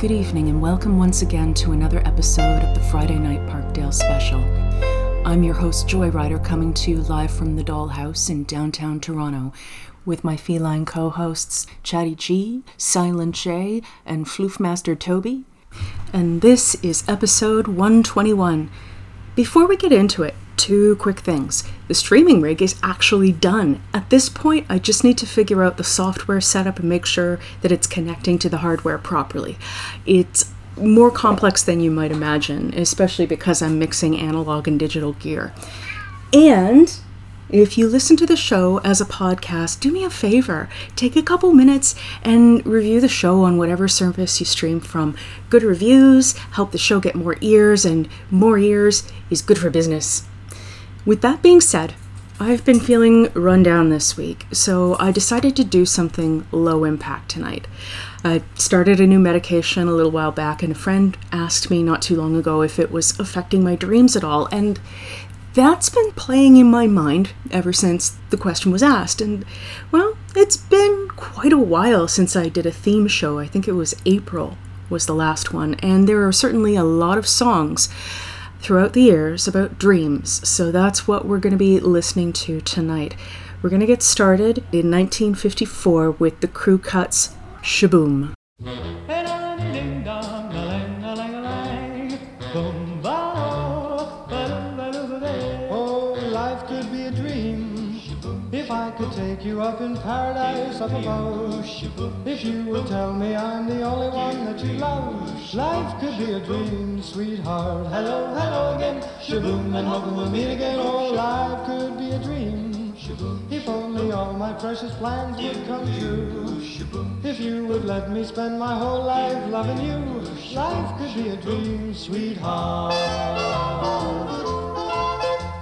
Good evening, and welcome once again to another episode of the Friday Night Parkdale Special. I'm your host, Joy Joyrider, coming to you live from the Dollhouse in downtown Toronto with my feline co hosts, Chatty G, Silent J, and Floofmaster Toby. And this is episode 121. Before we get into it, two quick things. The streaming rig is actually done. At this point, I just need to figure out the software setup and make sure that it's connecting to the hardware properly. It's more complex than you might imagine, especially because I'm mixing analog and digital gear. And if you listen to the show as a podcast, do me a favor. Take a couple minutes and review the show on whatever service you stream from. Good reviews help the show get more ears, and more ears is good for business. With that being said, I've been feeling run down this week, so I decided to do something low impact tonight. I started a new medication a little while back, and a friend asked me not too long ago if it was affecting my dreams at all, and that's been playing in my mind ever since the question was asked. And, well, it's been quite a while since I did a theme show. I think it was April was the last one, and there are certainly a lot of songs throughout the years about dreams. So that's what we're going to be listening to tonight. We're going to get started in 1954 with the Crew Cuts Shaboom. Oh, Take you up in paradise up above. If you would tell me I'm the only one that you love, life could be a dream, sweetheart. Hello, hello again, shaboom, and hoping we'll meet again. Oh, life could be a dream. If only all my precious plans would come true. If you would let me spend my whole life loving you, life could be a dream, sweetheart.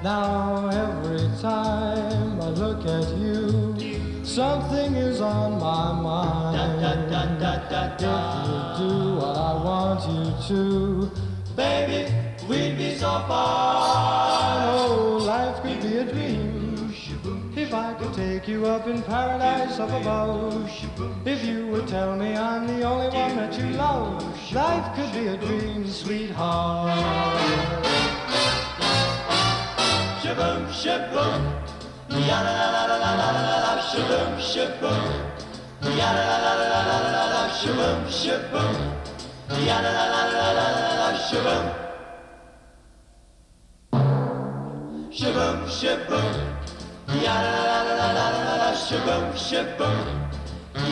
Now every time I look at you, something is on my mind. If you do what I want you to, baby, we'd be so fine. Oh, life could be a dream. If I could take you up in paradise up above, if you would tell me I'm the only one that you love, life could be a dream, sweetheart. Shaboom, shaboom, Yaralalalalalalap şıbım şıbım Yaralalalalalalap şıbım şıbım Yaralalalalalalap şıbım Şıbım şıbım Yaralalalalalalap şıbım şıbım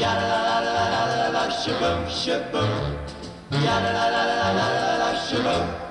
Yaralalalalalalap şıbım şıbım Yaralalalalalalap şıbım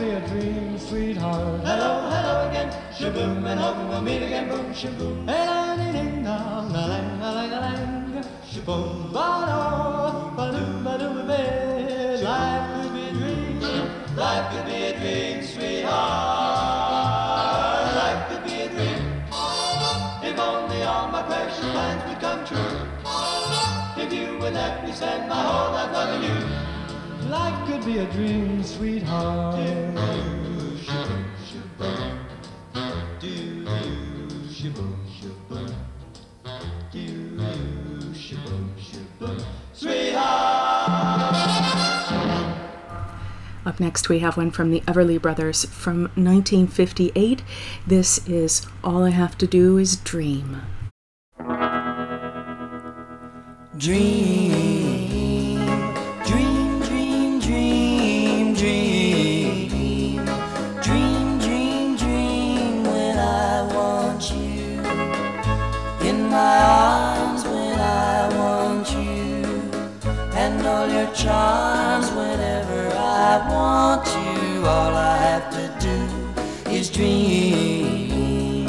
Be a dream, sweetheart. Hello, hello again. Shaboom, and hoping we'll meet again. Boom, shaboom. Ding dong, a lang, a lang, a lang. Shaboom, ba do, ba do, ba do, ba. Life could be a dream. Life could be a dream, sweetheart. Life could be a dream. If only all my precious plans would come true. If you would let me spend my whole life loving you. Life could be a dream, sweetheart. Up next, we have one from the Everly Brothers from 1958. This is All I Have to Do Is Dream. Dream, my arms when I want you, and all your charms whenever I want you. All I have to do is dream,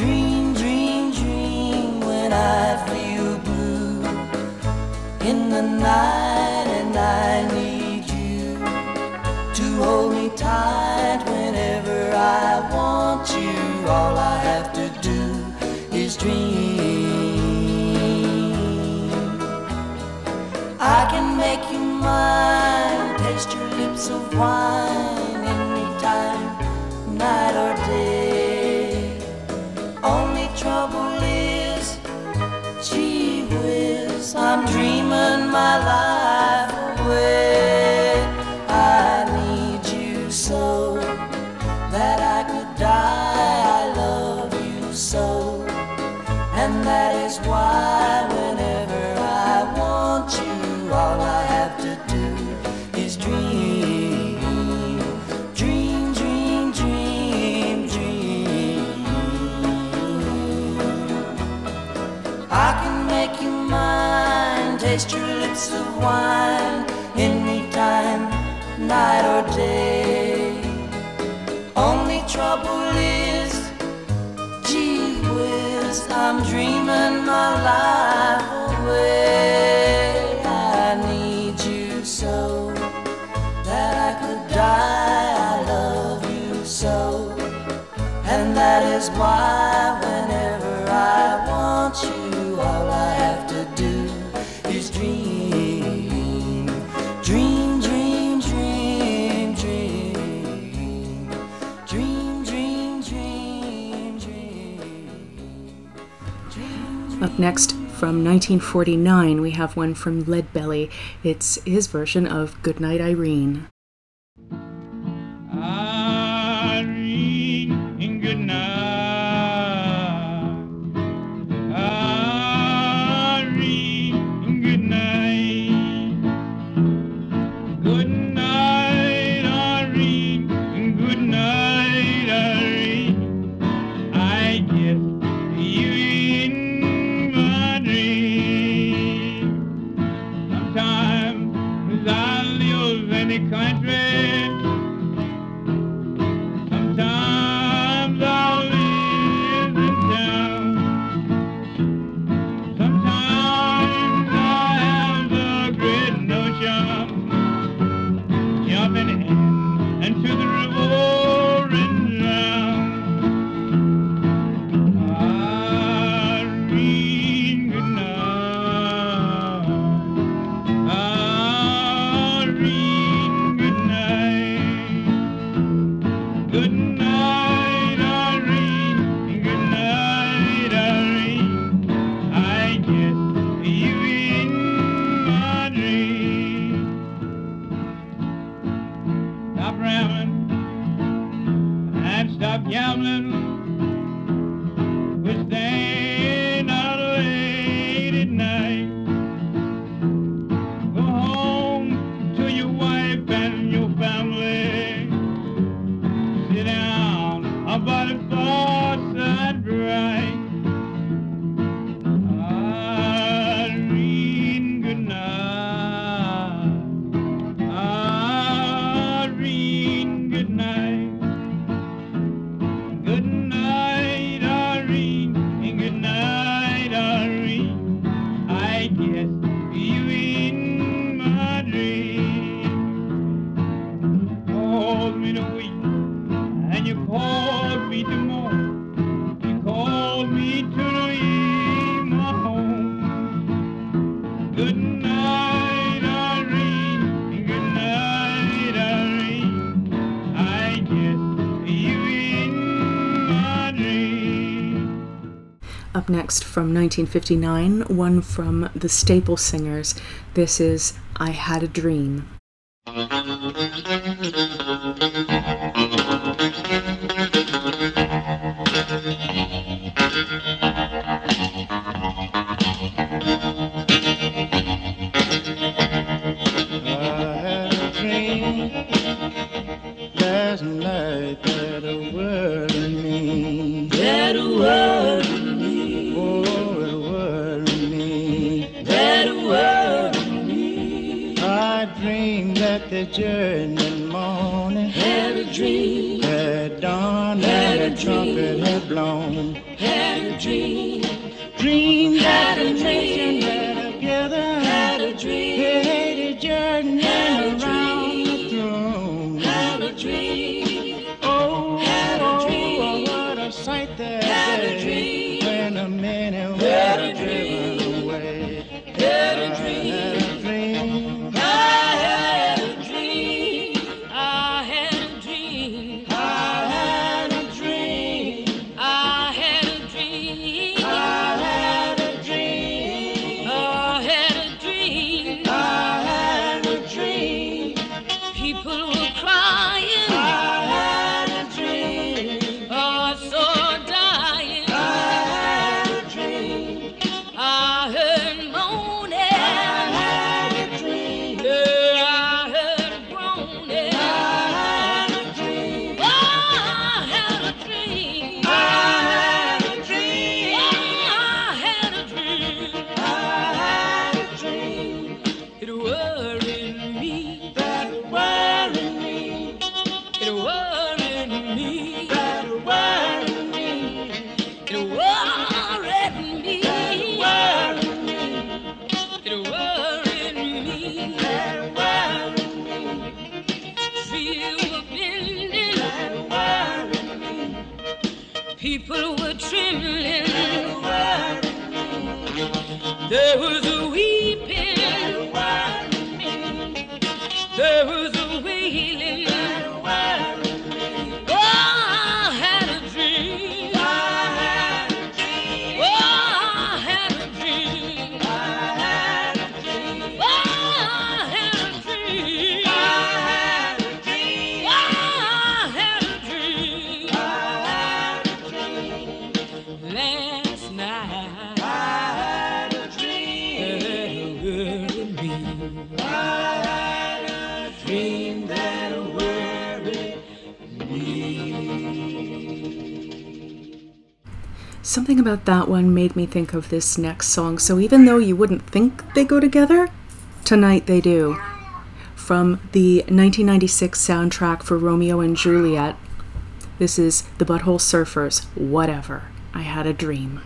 dream, dream, dream when I feel blue in the night, and I need you to hold me tight whenever I want you. All I have to do is dream. mine. Taste your lips of wine anytime, night or day. Only trouble is, gee whiz, I'm dreaming my life. taste your lips of wine any time, night or day. Only trouble is, gee whiz, I'm dreaming my life away. I need you so that I could die. I love you so, and that is why whenever I want you dream. Up next from 1949, we have one from Leadbelly. It's his version of Goodnight Irene. next from 1959, one from the Staple Singers. This is I Had a Dream. people were trembling. There was a about that one made me think of this next song. So even though you wouldn't think they go together, tonight they do. From the 1996 soundtrack for Romeo and Juliet, this is The Butthole Surfers, Whatever. I Had a Dream.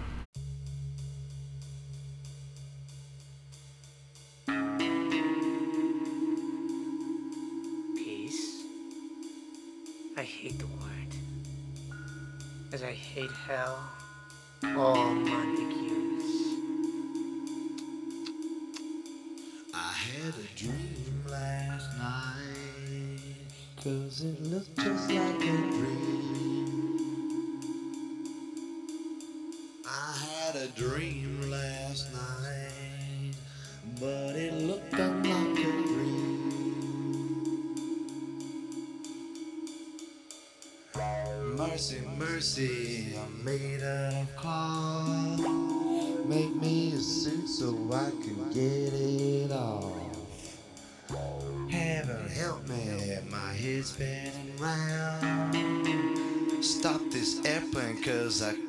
just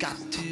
canto.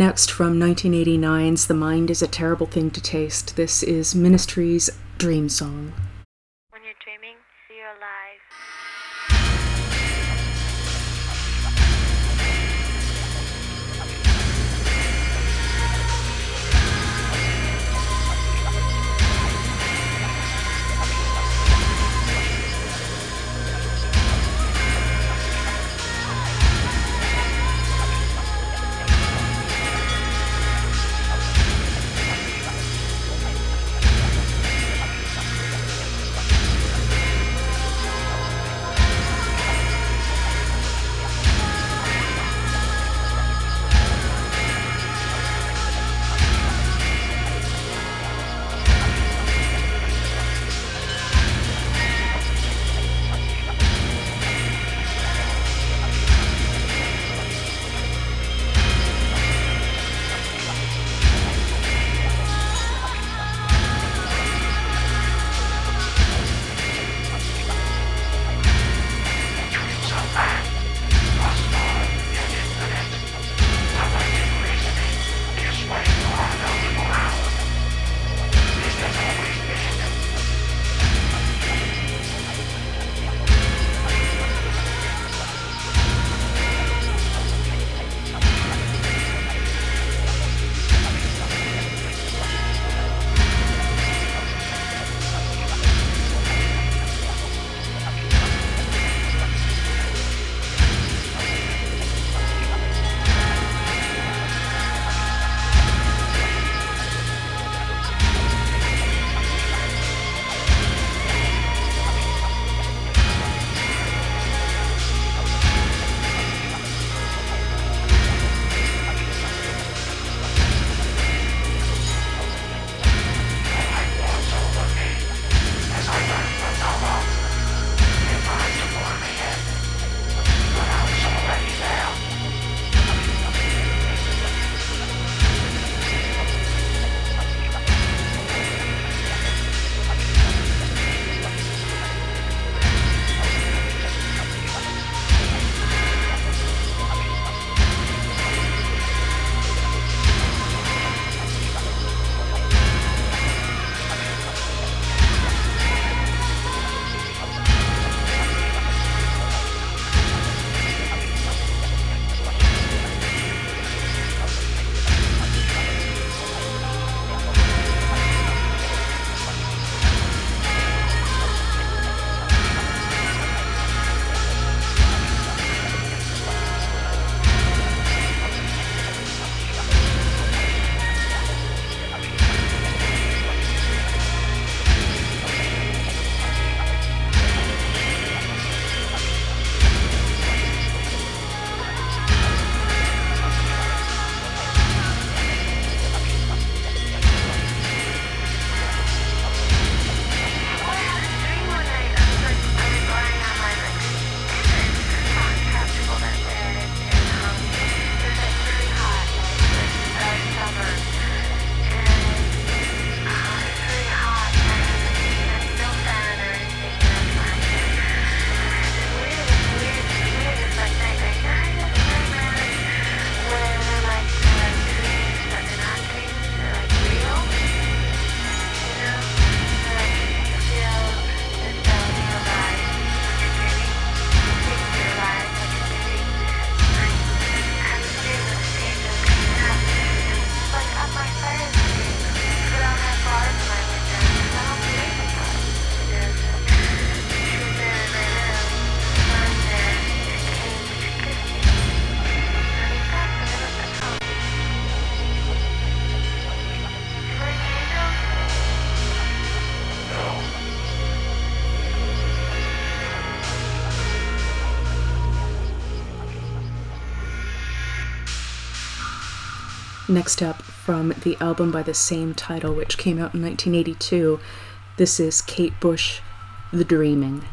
next from 1989's The Mind is a Terrible Thing to Taste. This is Ministry's Dream Song. Next up, from the album by the same title, which came out in 1982, this is Kate Bush, The Dreaming.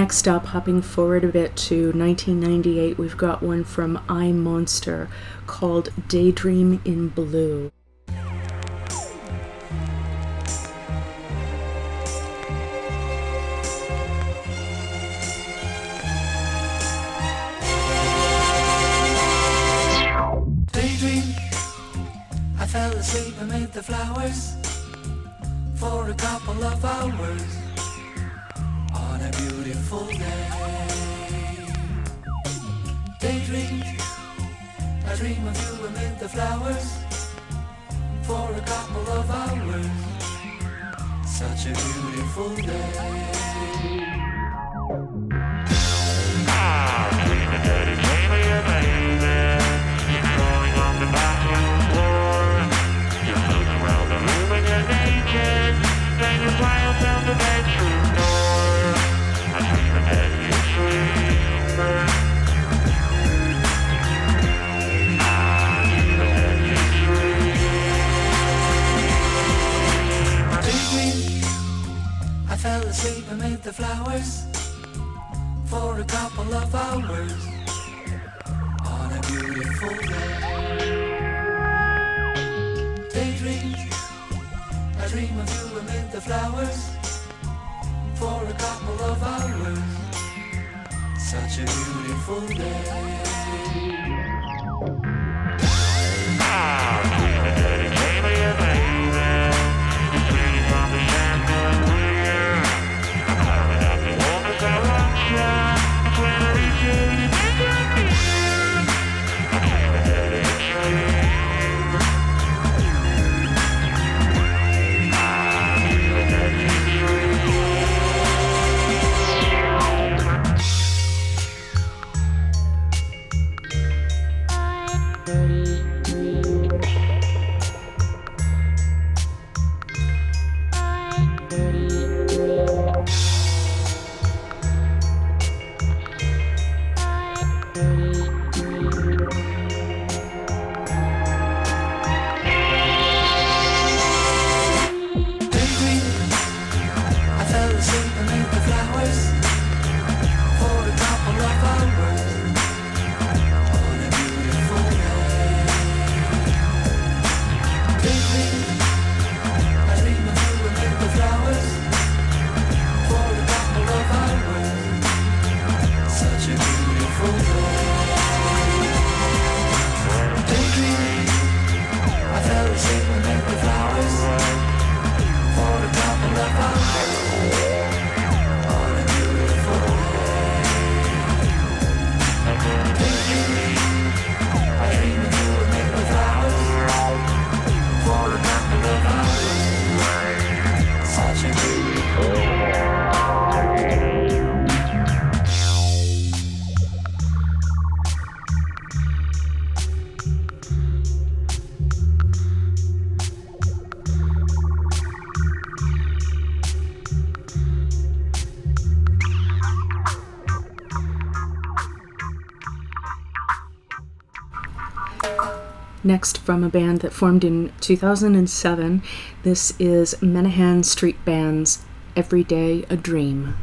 Next up, hopping forward a bit to 1998, we've got one from iMonster Monster called Daydream in Blue. dream of you amid the flowers for a couple of hours. Such a beautiful day. Ah. Next, from a band that formed in 2007, this is Menahan Street Band's Every Day a Dream.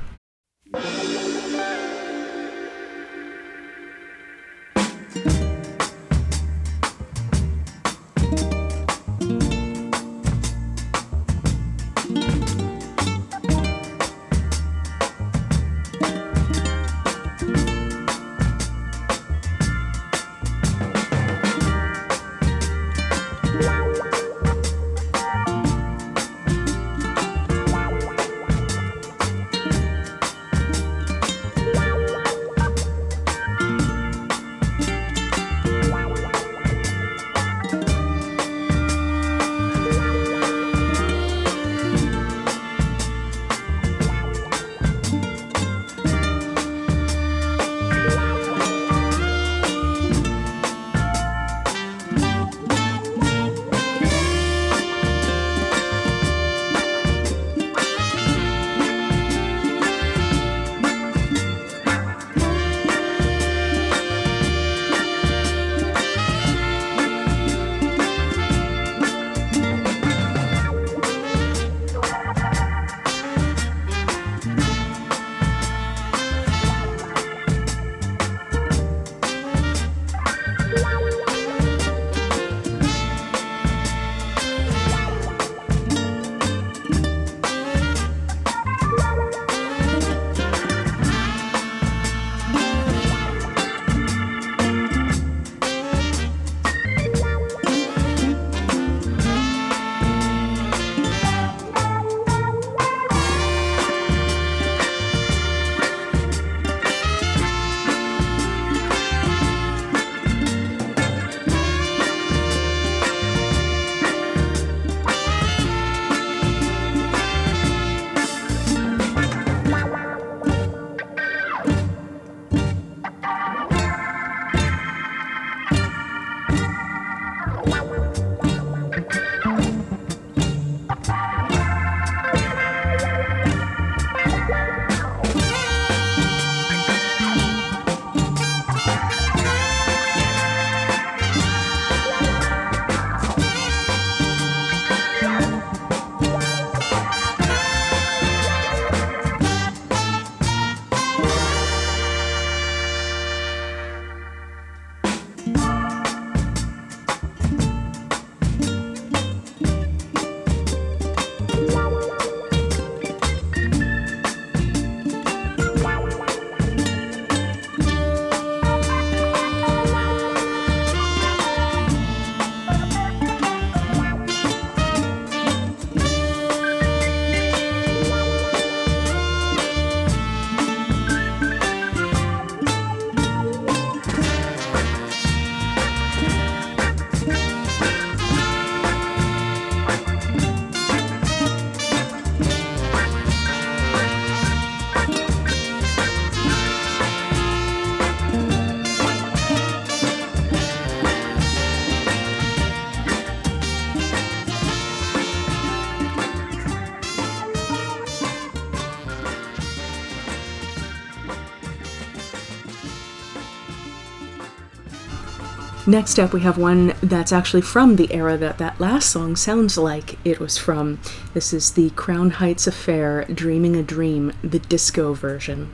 Next up, we have one that's actually from the era that that last song sounds like it was from. This is the Crown Heights Affair Dreaming a Dream, the disco version.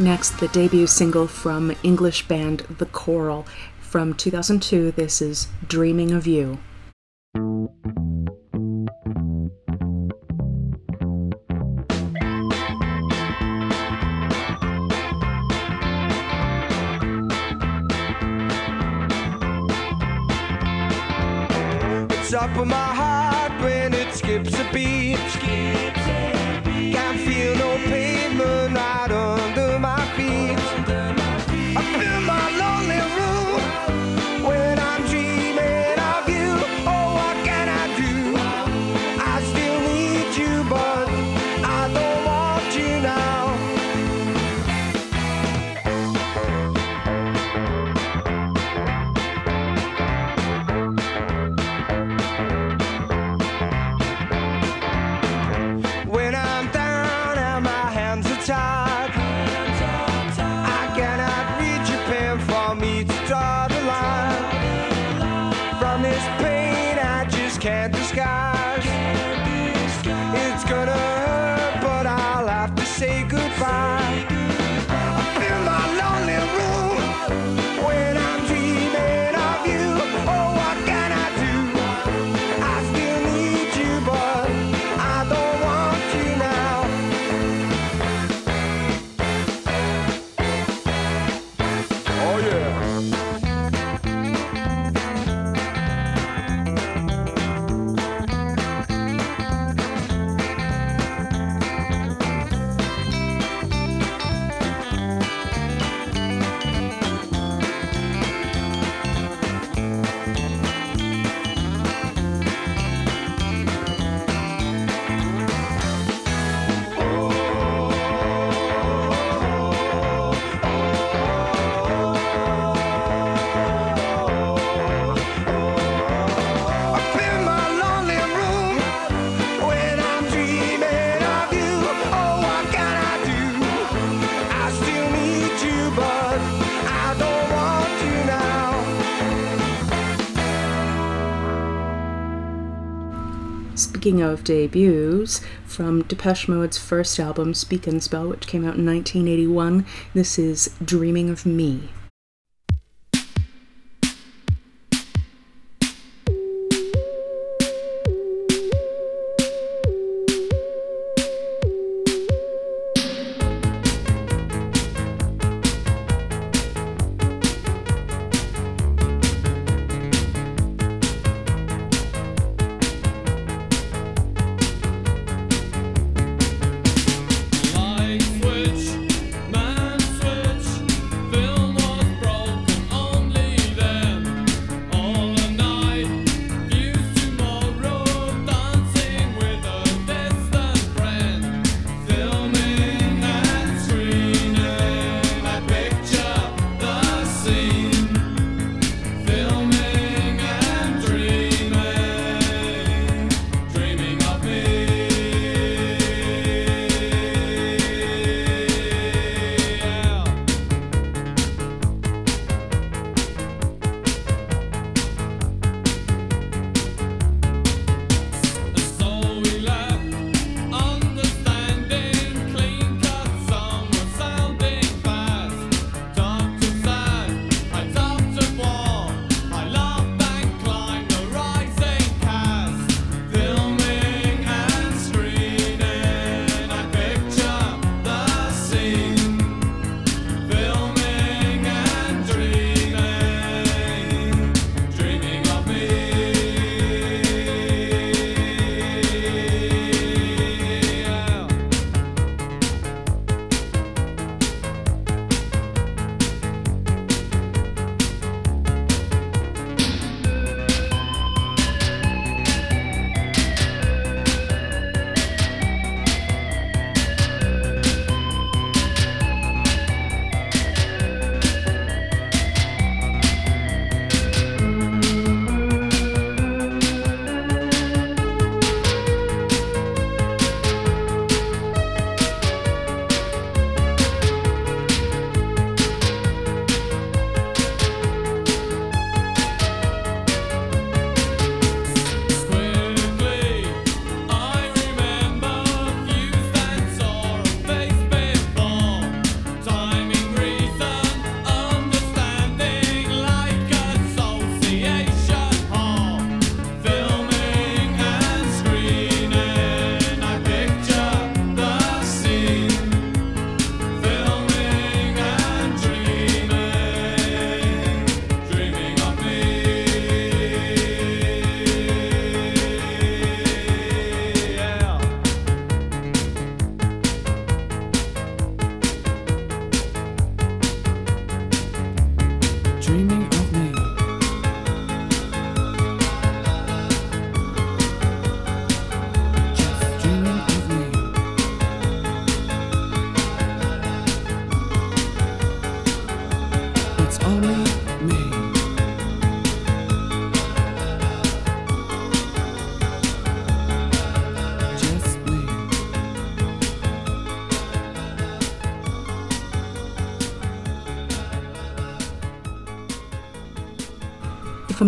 Next, the debut single from English band The Coral from 2002. This is Dreaming of You. Oh, yeah. speaking of debuts, from Depeche Mode's first album, Speak and Spell, which came out in 1981, this is Dreaming of Me.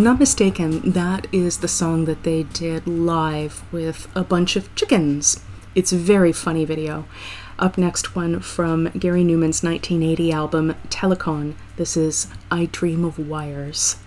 I'm not mistaken, that is the song that they did live with a bunch of chickens. It's a very funny video. Up next, one from Gary Numan's 1980 album Telekon. This is I Dream of Wires.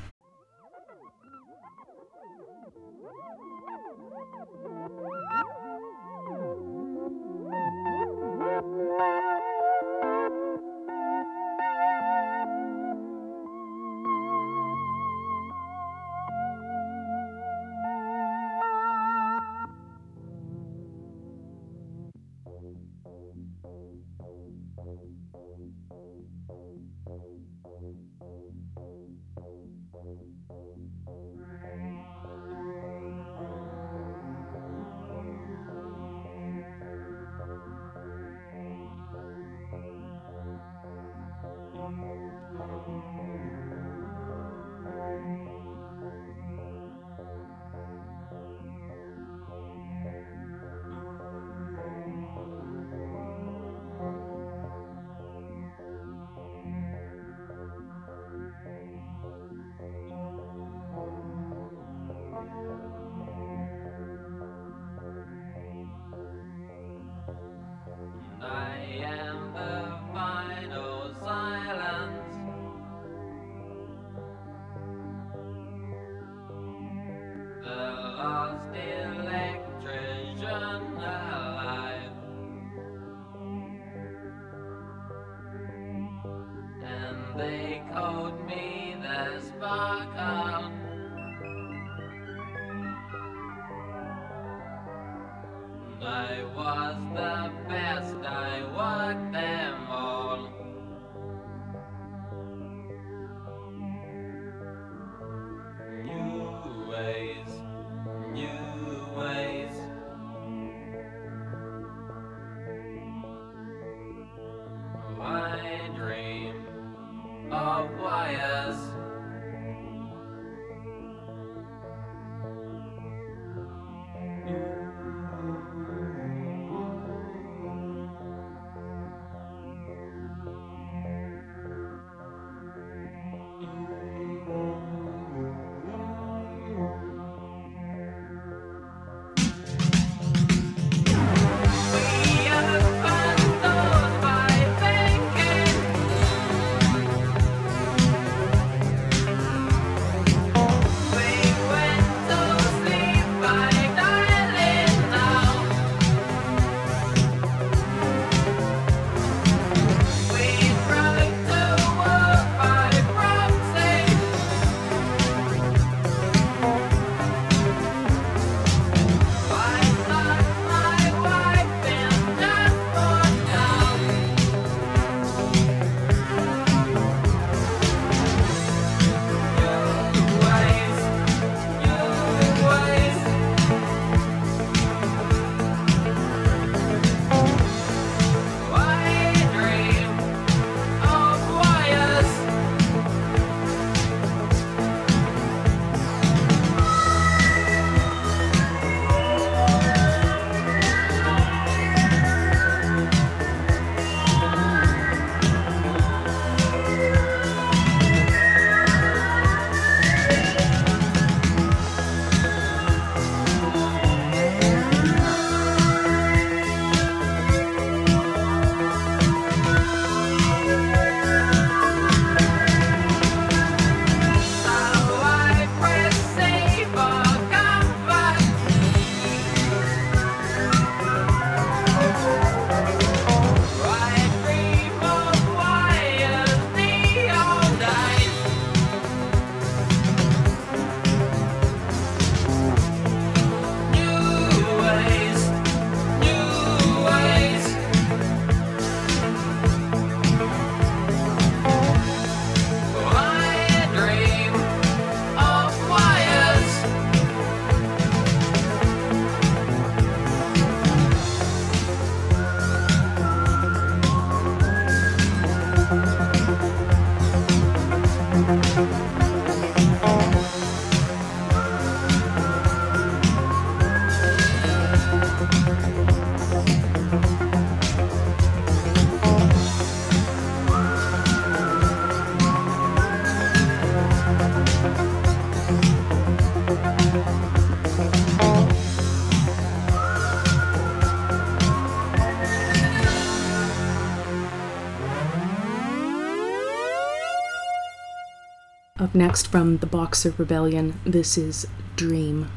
Next from the Boxer Rebellion, this is Dream.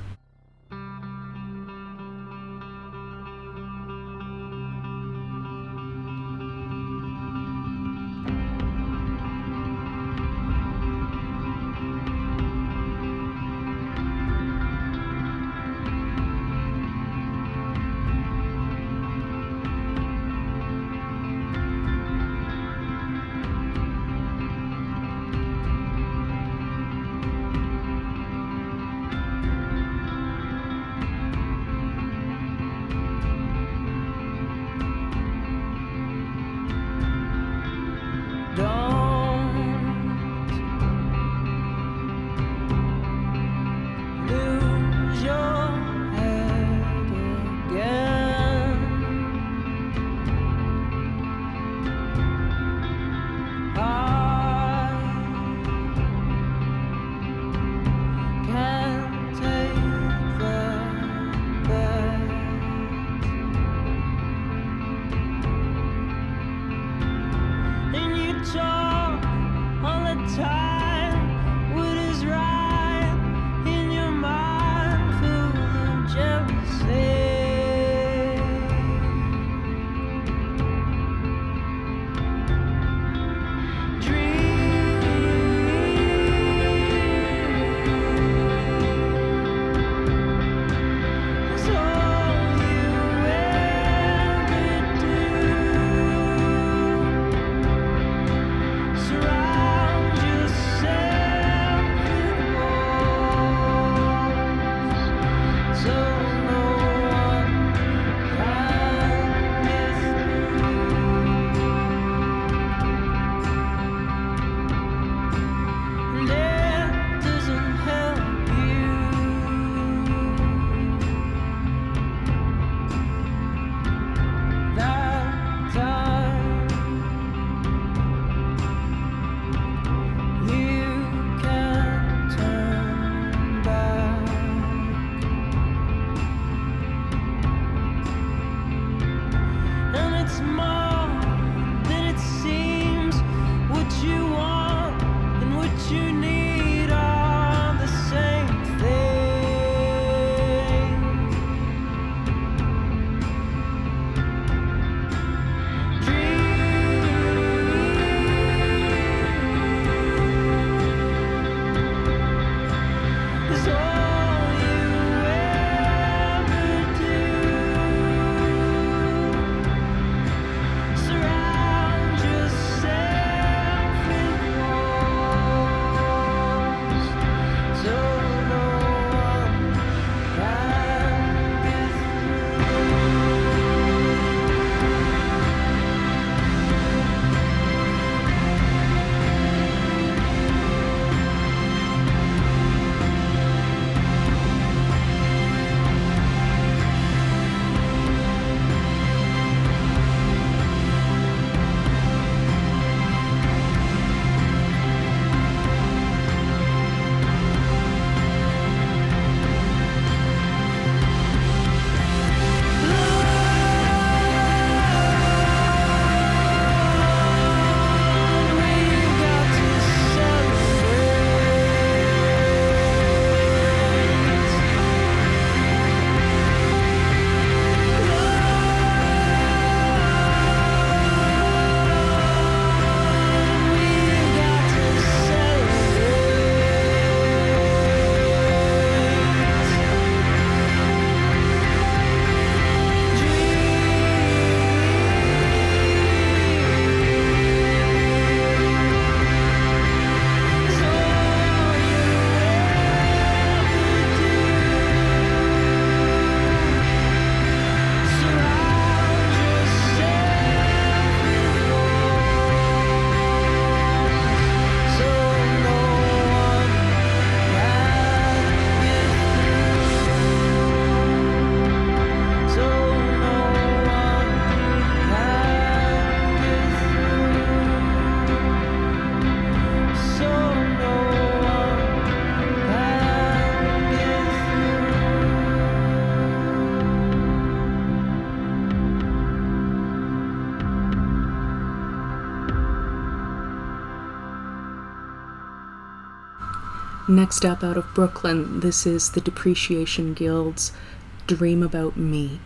Next up out of Brooklyn, this is the Depreciation Guild's Dream About Me.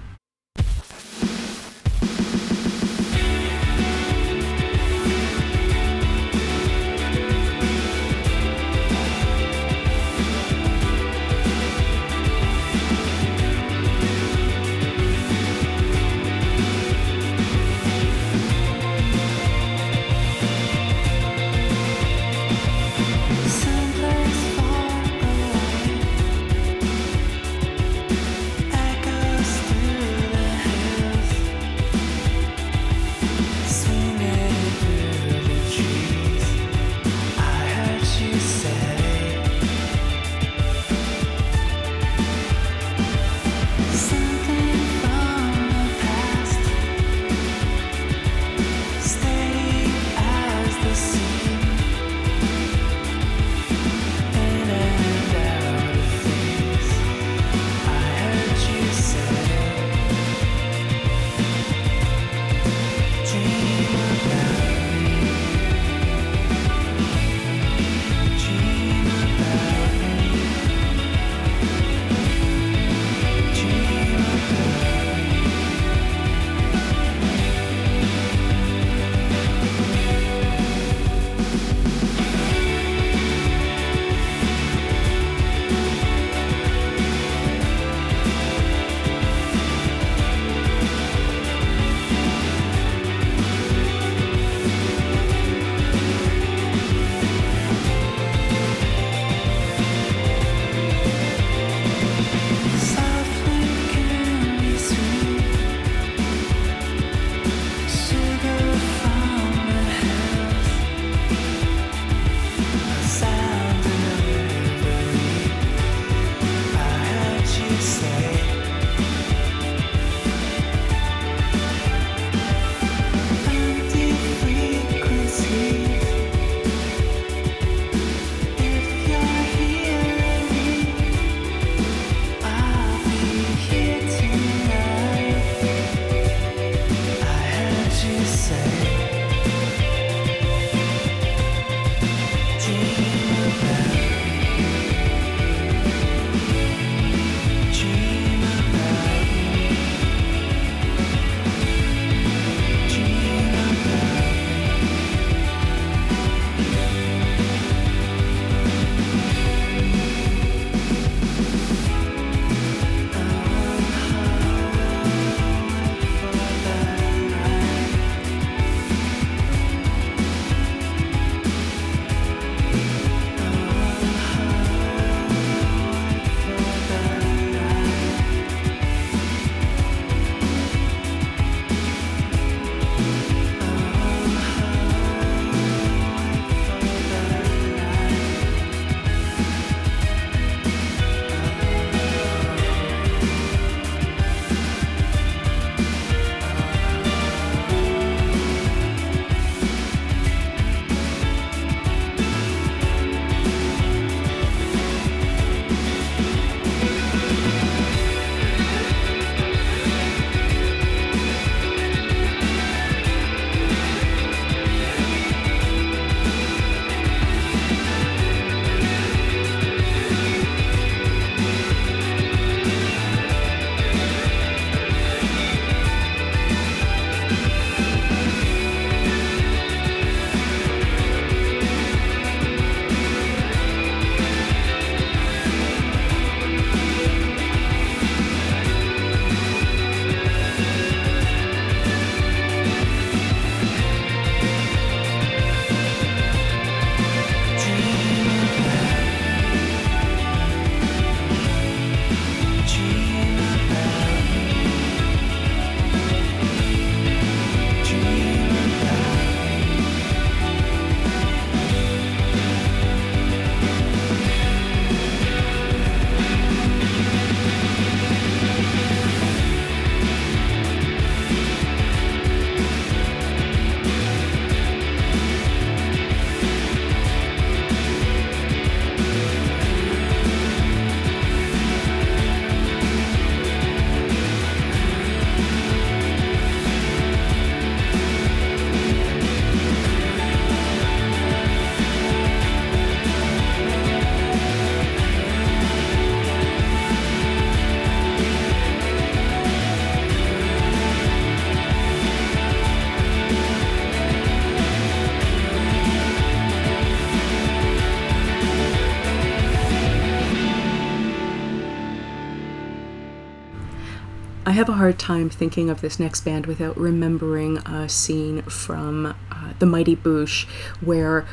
I have a hard time thinking of this next band without remembering a scene from uh, The Mighty Boosh where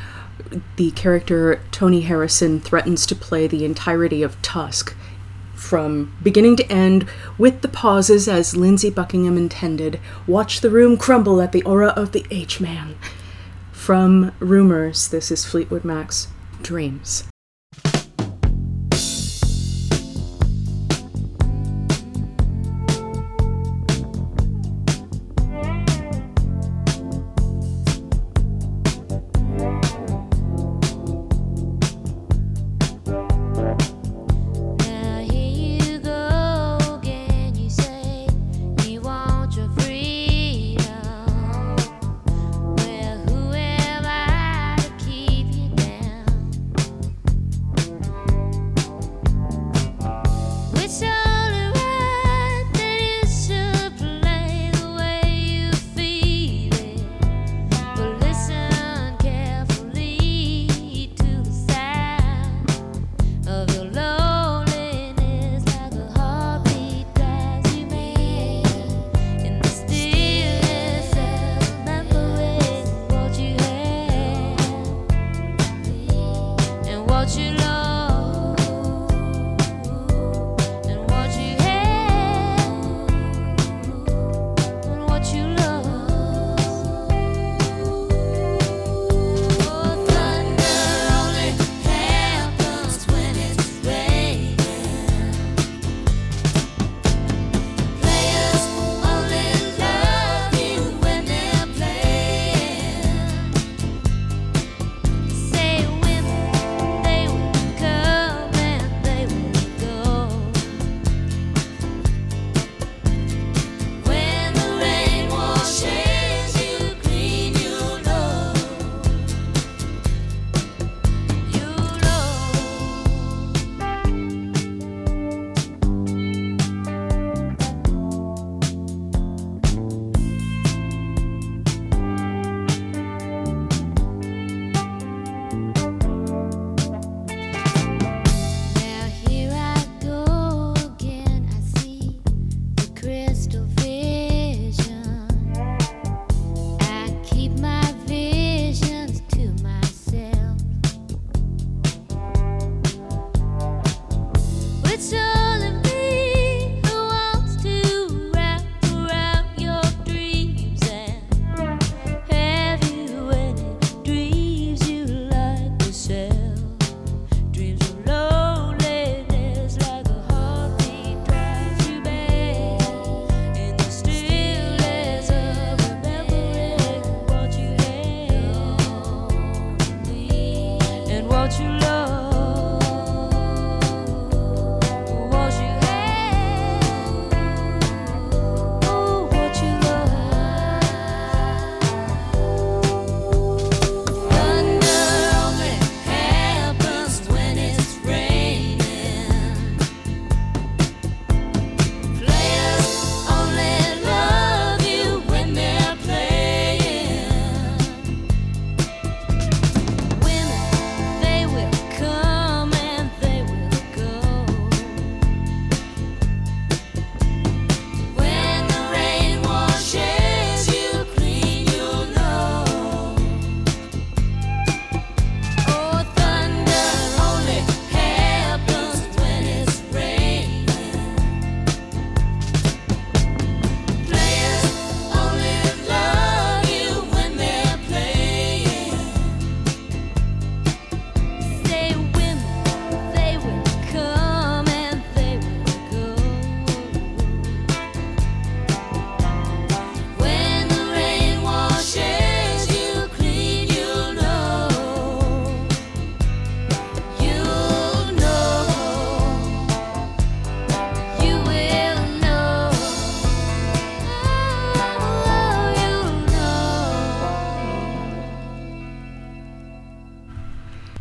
the character Tony Harrison threatens to play the entirety of Tusk from beginning to end with the pauses as Lindsey Buckingham intended. Watch the room crumble at the aura of the H Man. From Rumors, this is Fleetwood Mac's Dreams.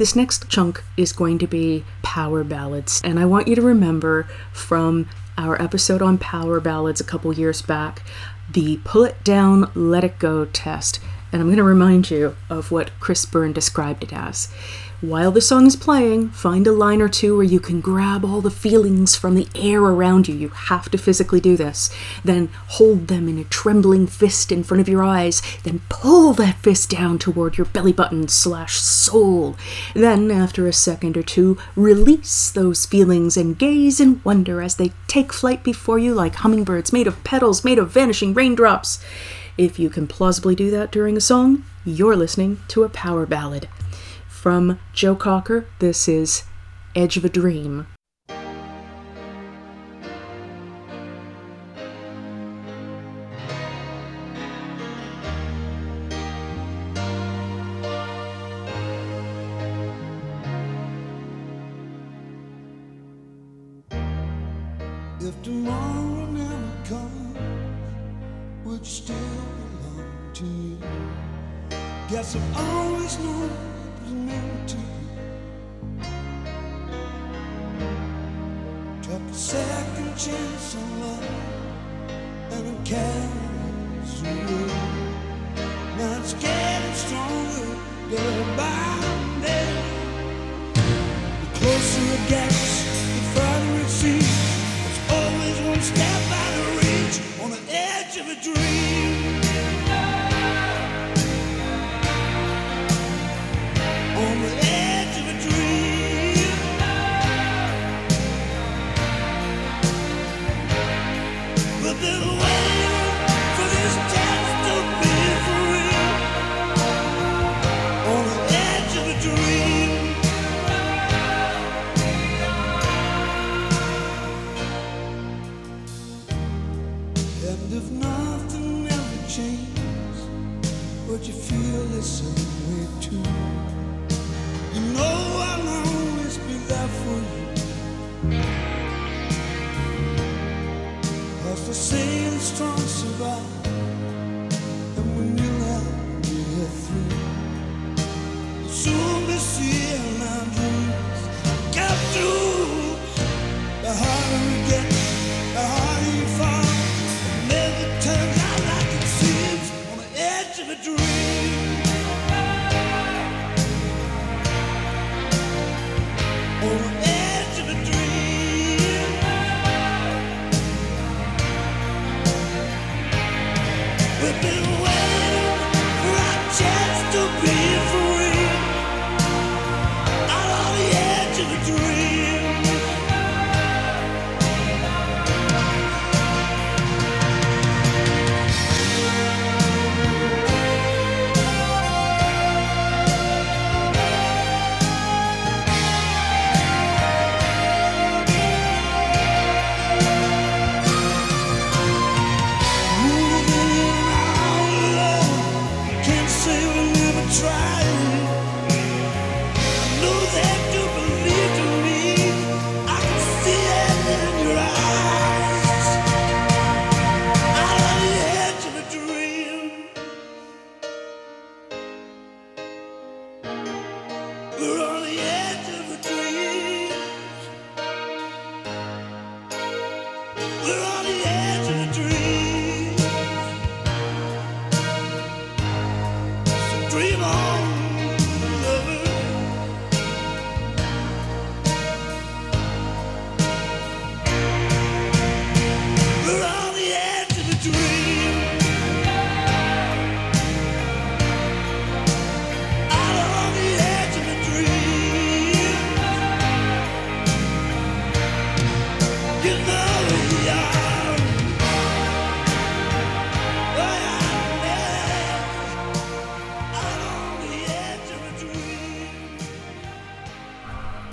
This next chunk is going to be power ballads, and I want you to remember from our episode on power ballads a couple years back the pull it down, let it go test. And I'm going to remind you of what Chris Byrne described it as. While the song is playing, find a line or two where you can grab all the feelings from the air around you. You have to physically do this. Then hold them in a trembling fist in front of your eyes. Then pull that fist down toward your belly button slash soul. Then, after a second or two, release those feelings and gaze in wonder as they take flight before you like hummingbirds made of petals, made of vanishing raindrops. If you can plausibly do that during a song, you're listening to a power ballad. From Joe Cocker, this is Edge of a Dream.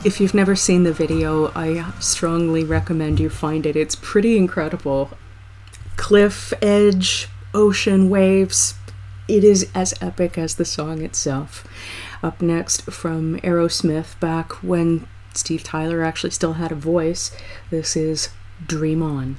If you've never seen the video, I strongly recommend you find it. It's pretty incredible. Cliff, edge, ocean, waves. It is as epic as the song itself. Up next from Aerosmith, back when Steve Tyler actually still had a voice, this is Dream On.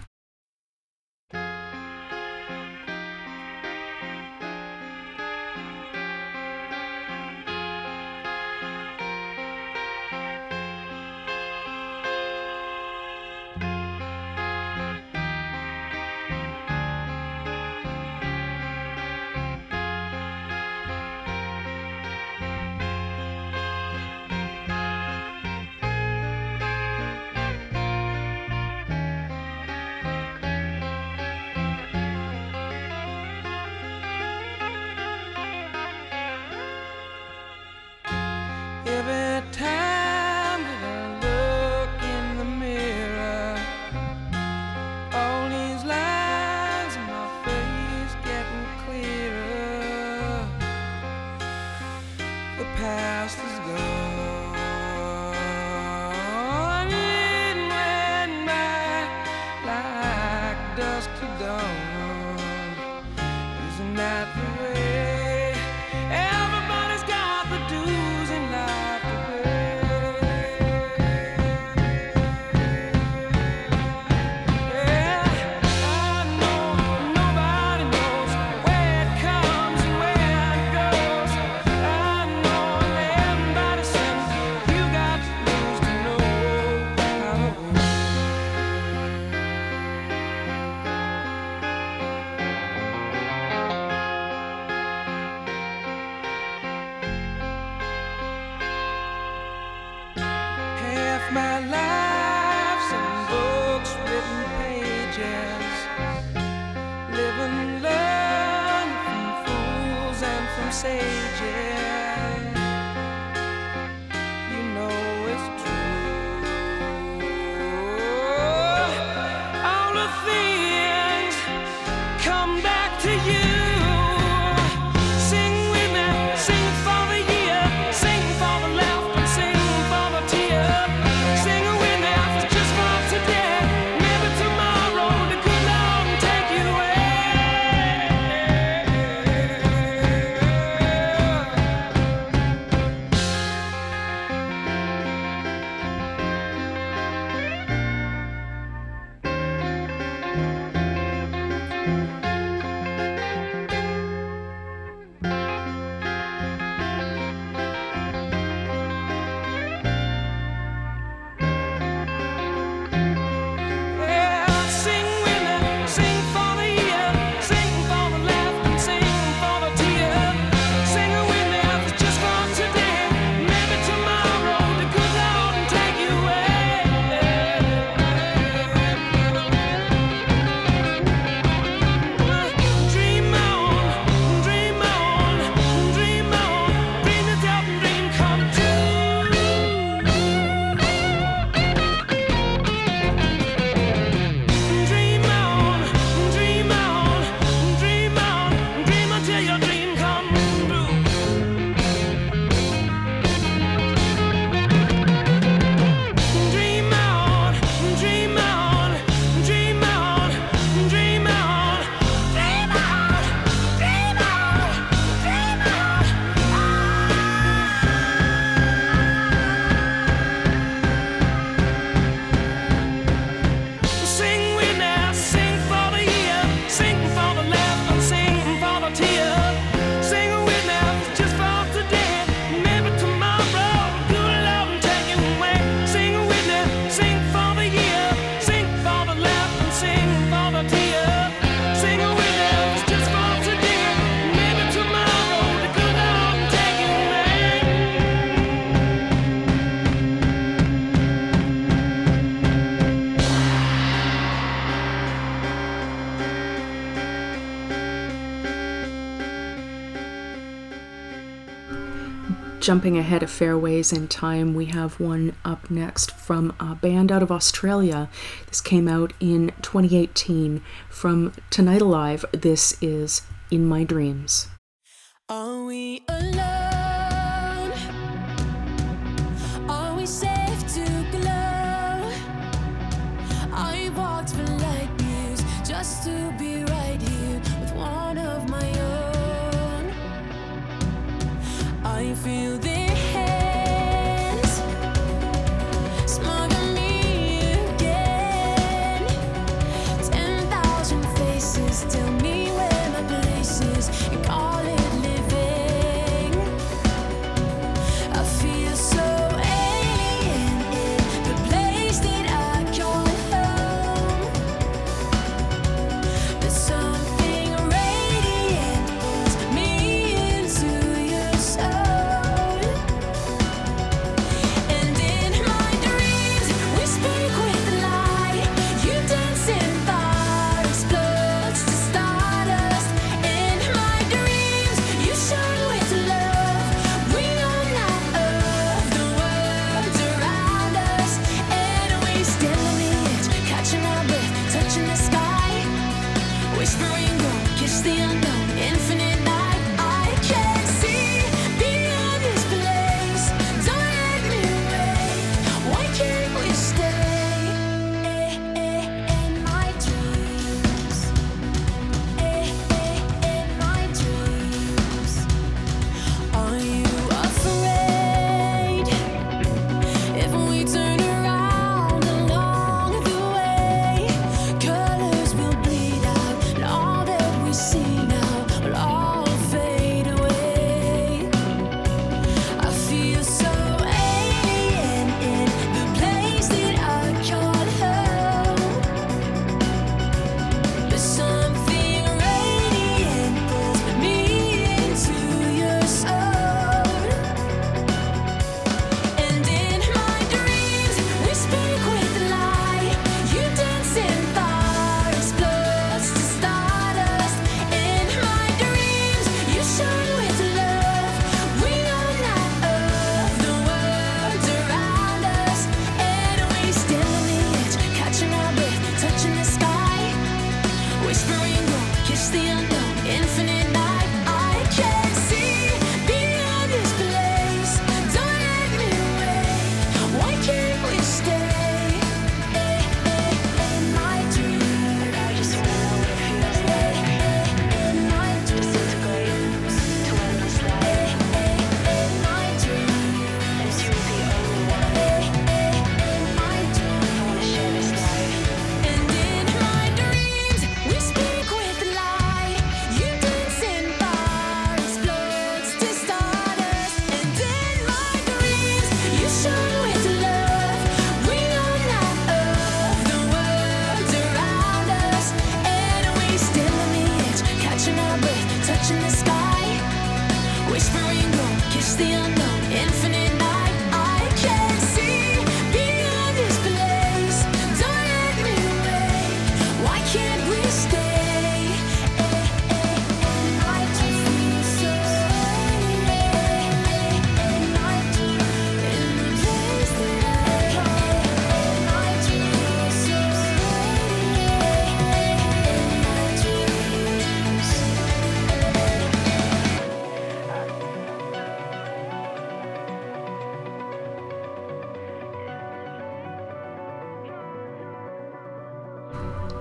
Jumping ahead a fair ways in time, we have one up next from a band out of Australia. This came out in 2018 from Tonight Alive. This is In My Dreams. Are we alive?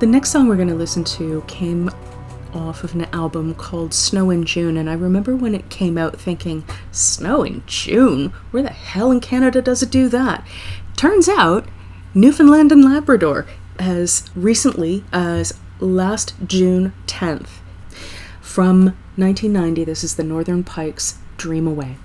The next song we're going to listen to came off of an album called Snow in June, and I remember when it came out thinking, Snow in June? Where the hell in Canada does it do that? Turns out, Newfoundland and Labrador, as recently as last June 10th. From 1990, this is the Northern Pikes Dream Away.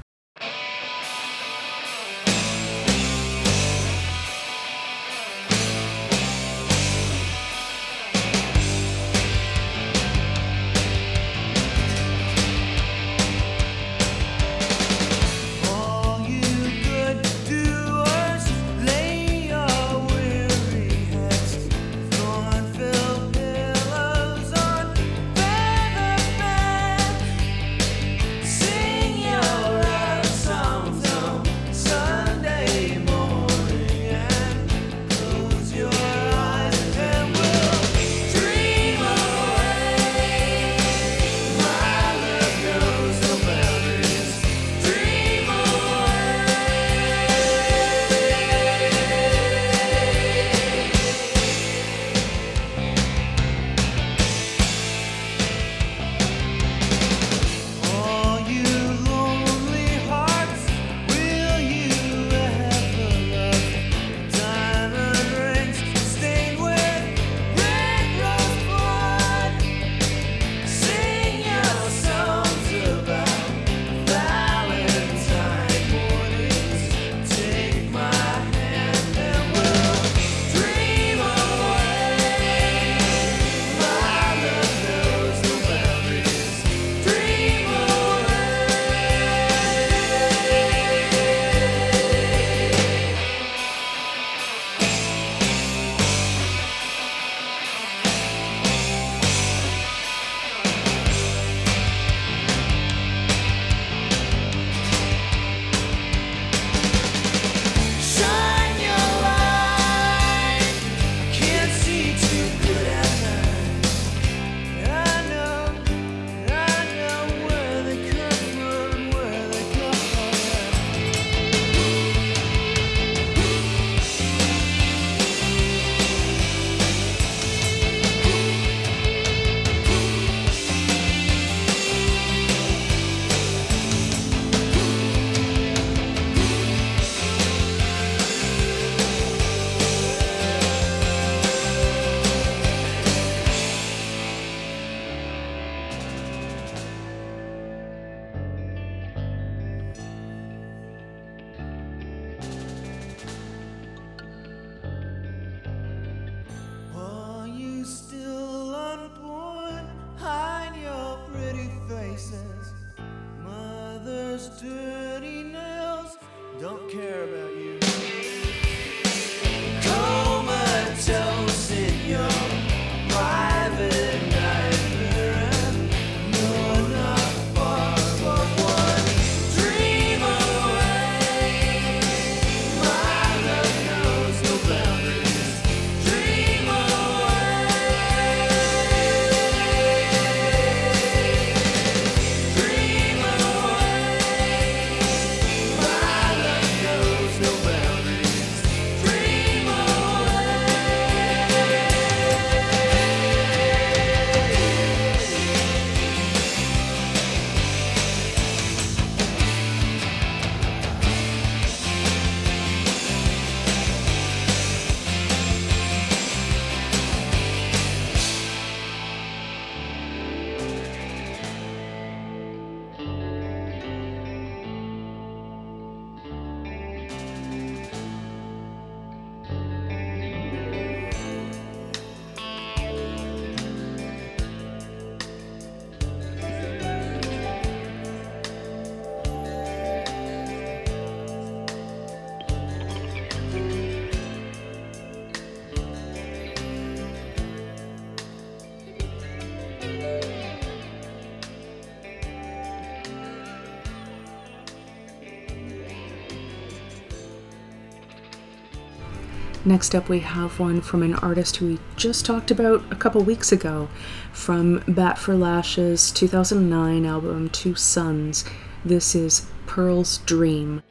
Next up, we have one from an artist who we just talked about a couple weeks ago from Bat for Lashes 2009 album Two Suns. This is Pearl's Dream.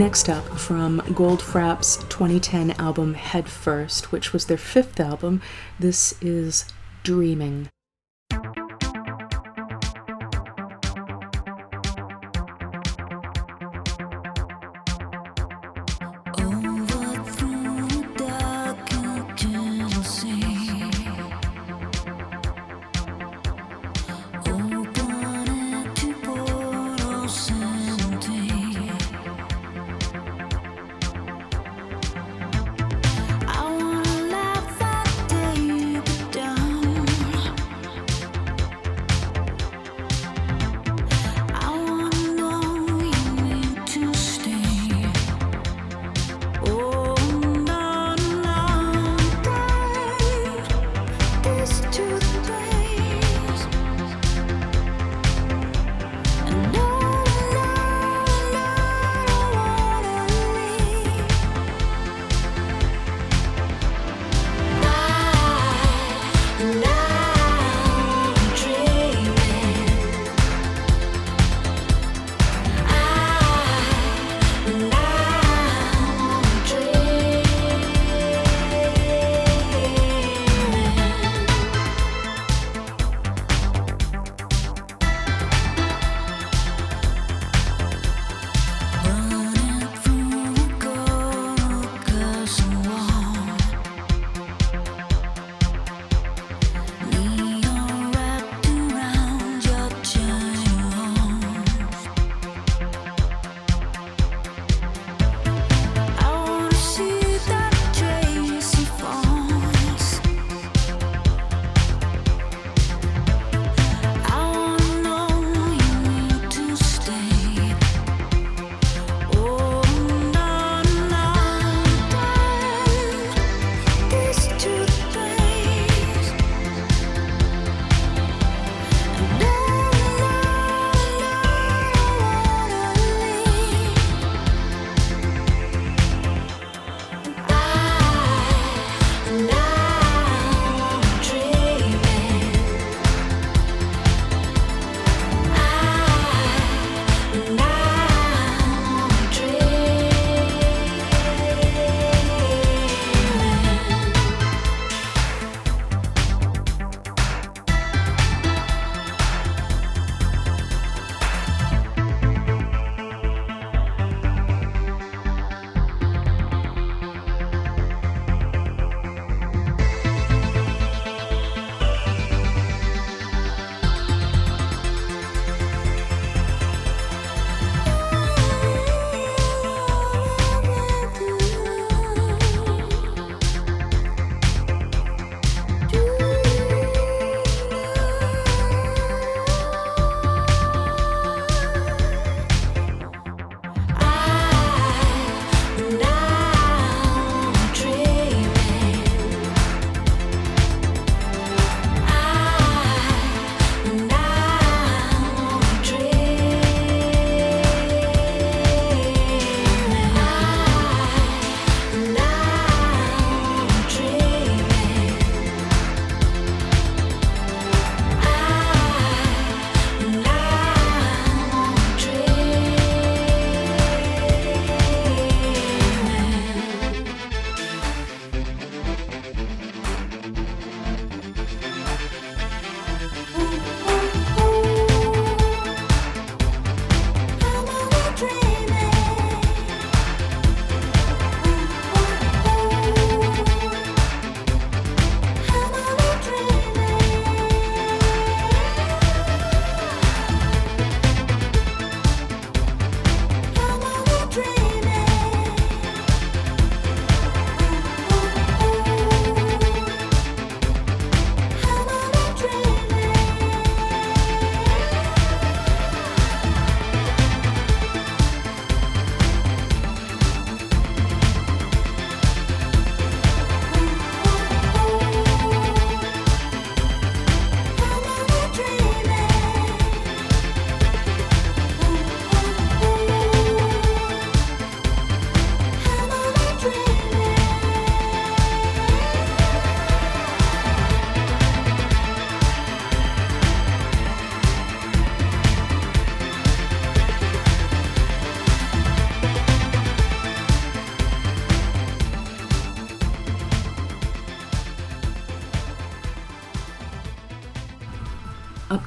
Next up, from Goldfrapp's 2010 album Head First, which was their fifth album, this is Dreaming.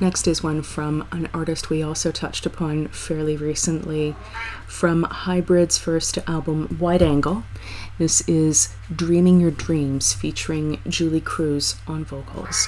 Next is one from an artist we also touched upon fairly recently from Hybrid's first album, Wide Angle. This is Dreaming Your Dreams featuring Julee Cruise on vocals.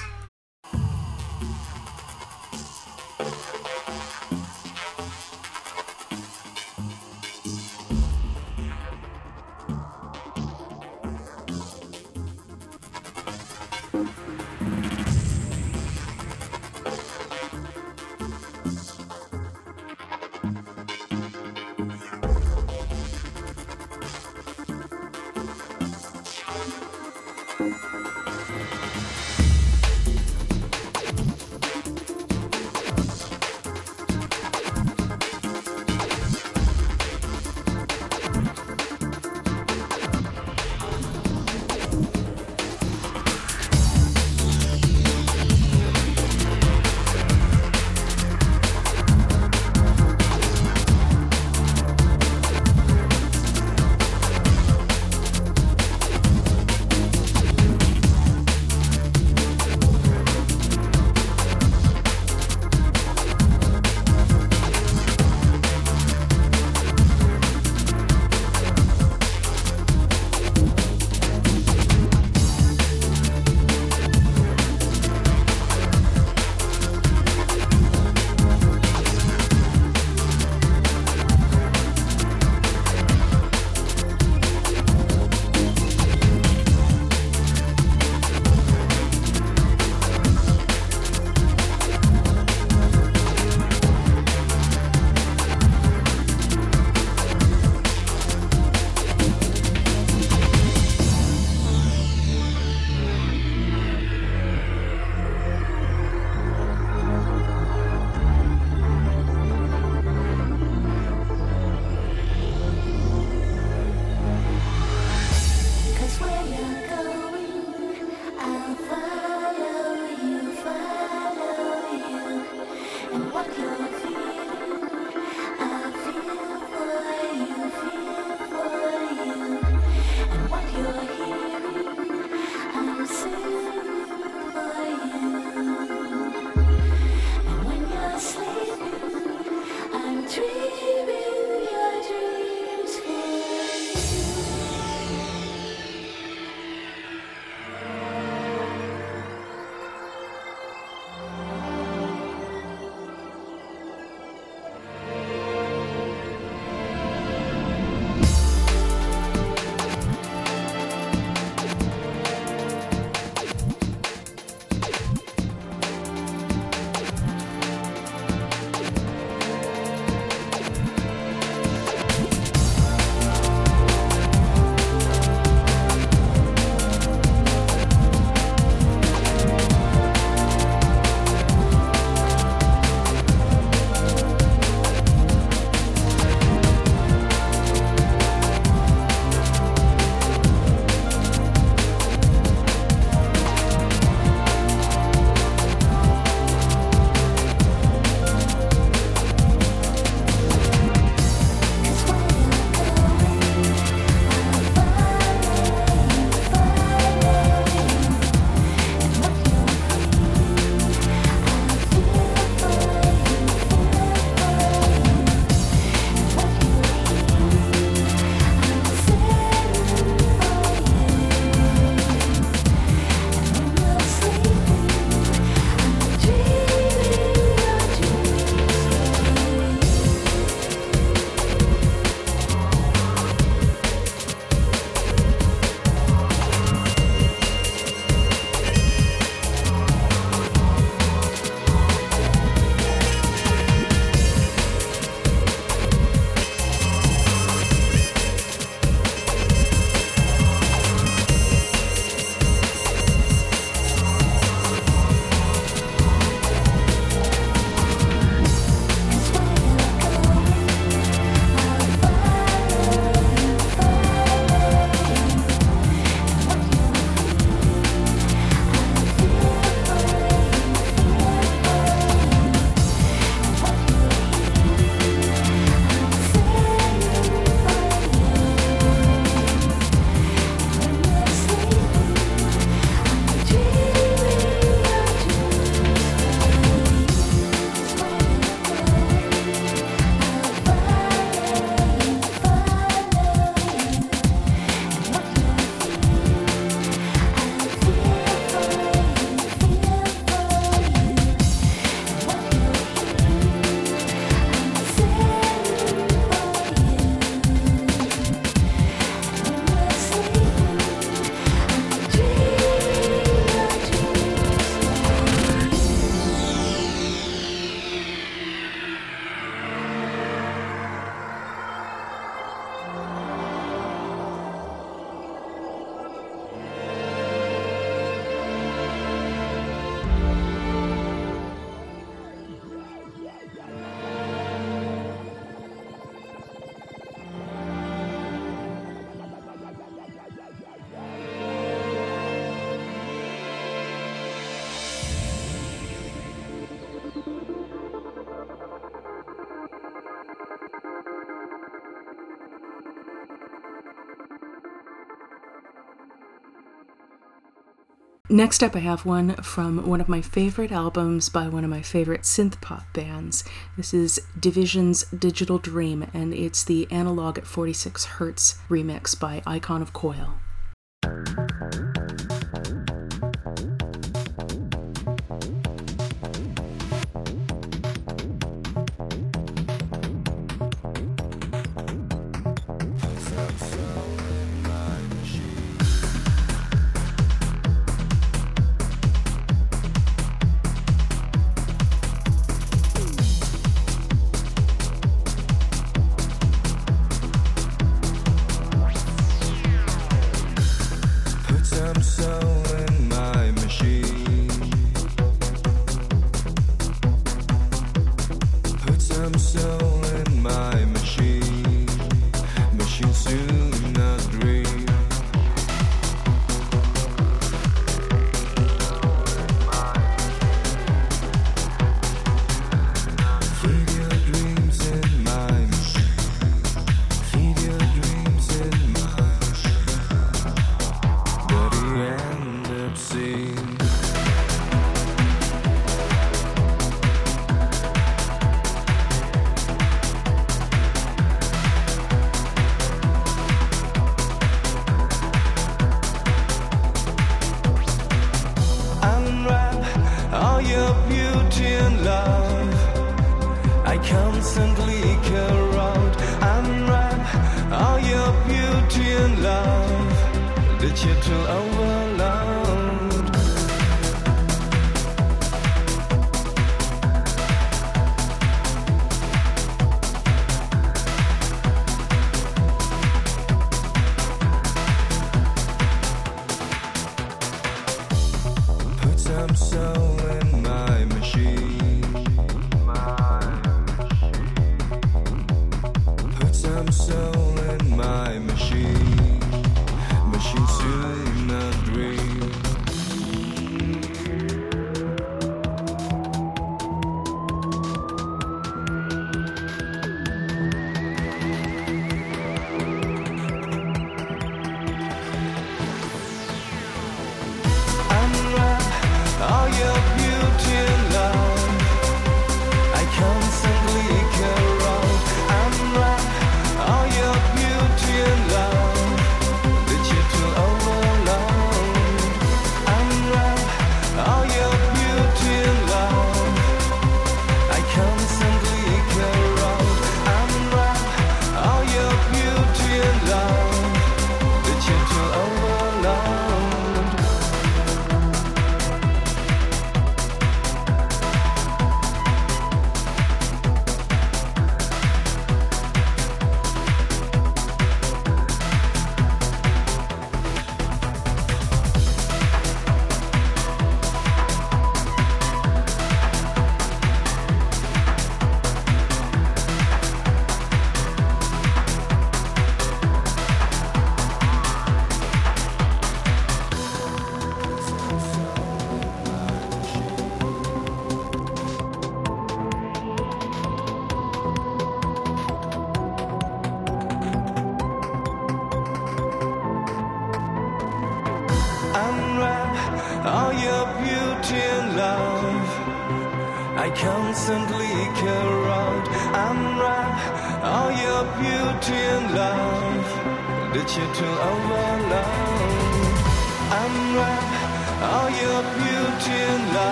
Next up, I have one from one of my favorite albums by one of my favorite synth pop bands. This is De/Vision's Digital Dream, and it's the Analog at 46 Hertz remix by Icon of Coil.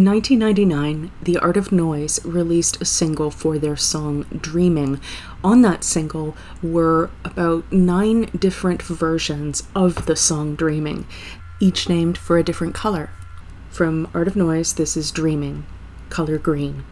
In 1999, The Art of Noise released a single for their song Dreaming. On that single were about nine different versions of the song Dreaming, each named for a different color. From Art of Noise, this is Dreaming, color green.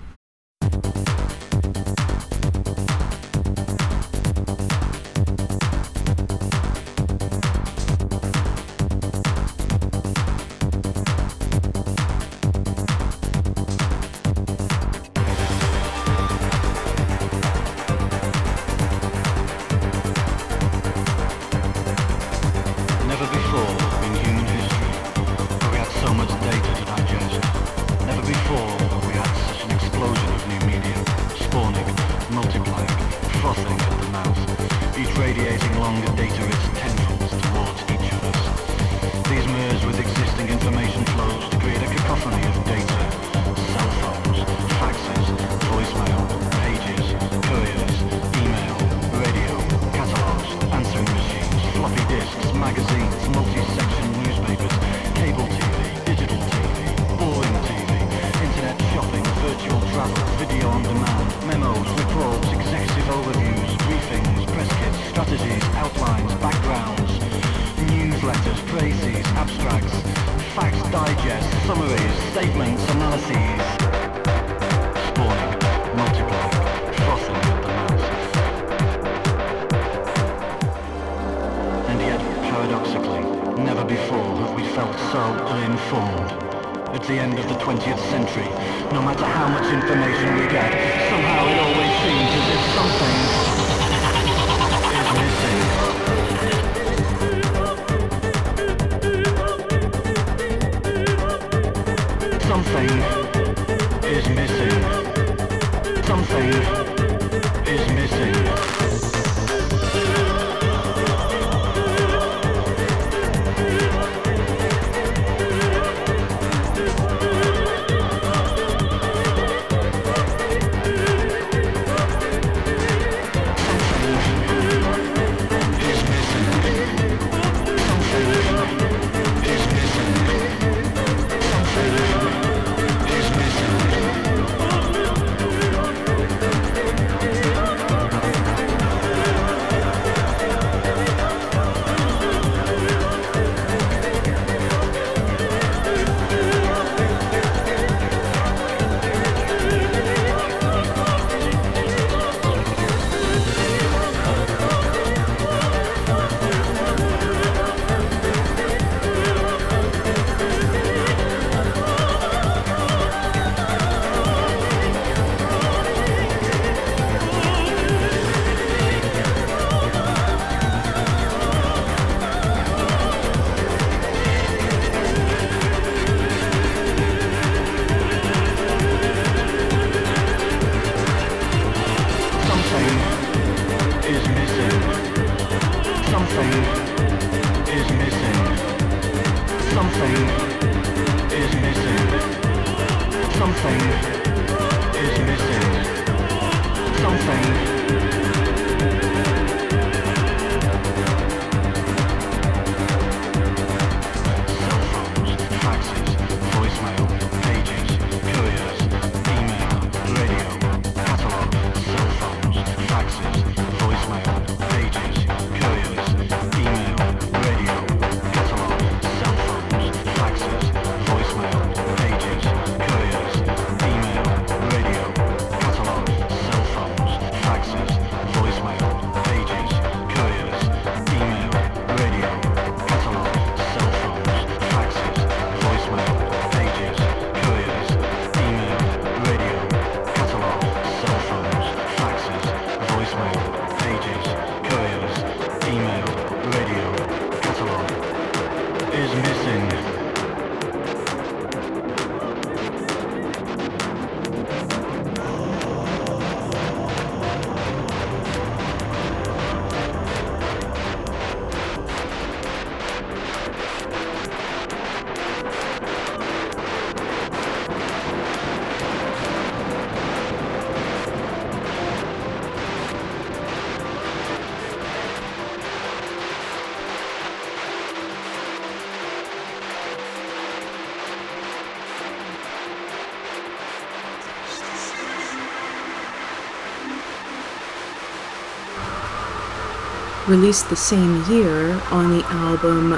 released the same year on the album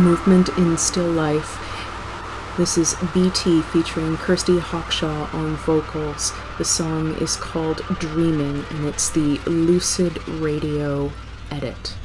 Movement in Still Life. This is BT featuring Kirsty Hawkshaw on vocals. The song is called Dreaming and it's the Lucid Radio edit.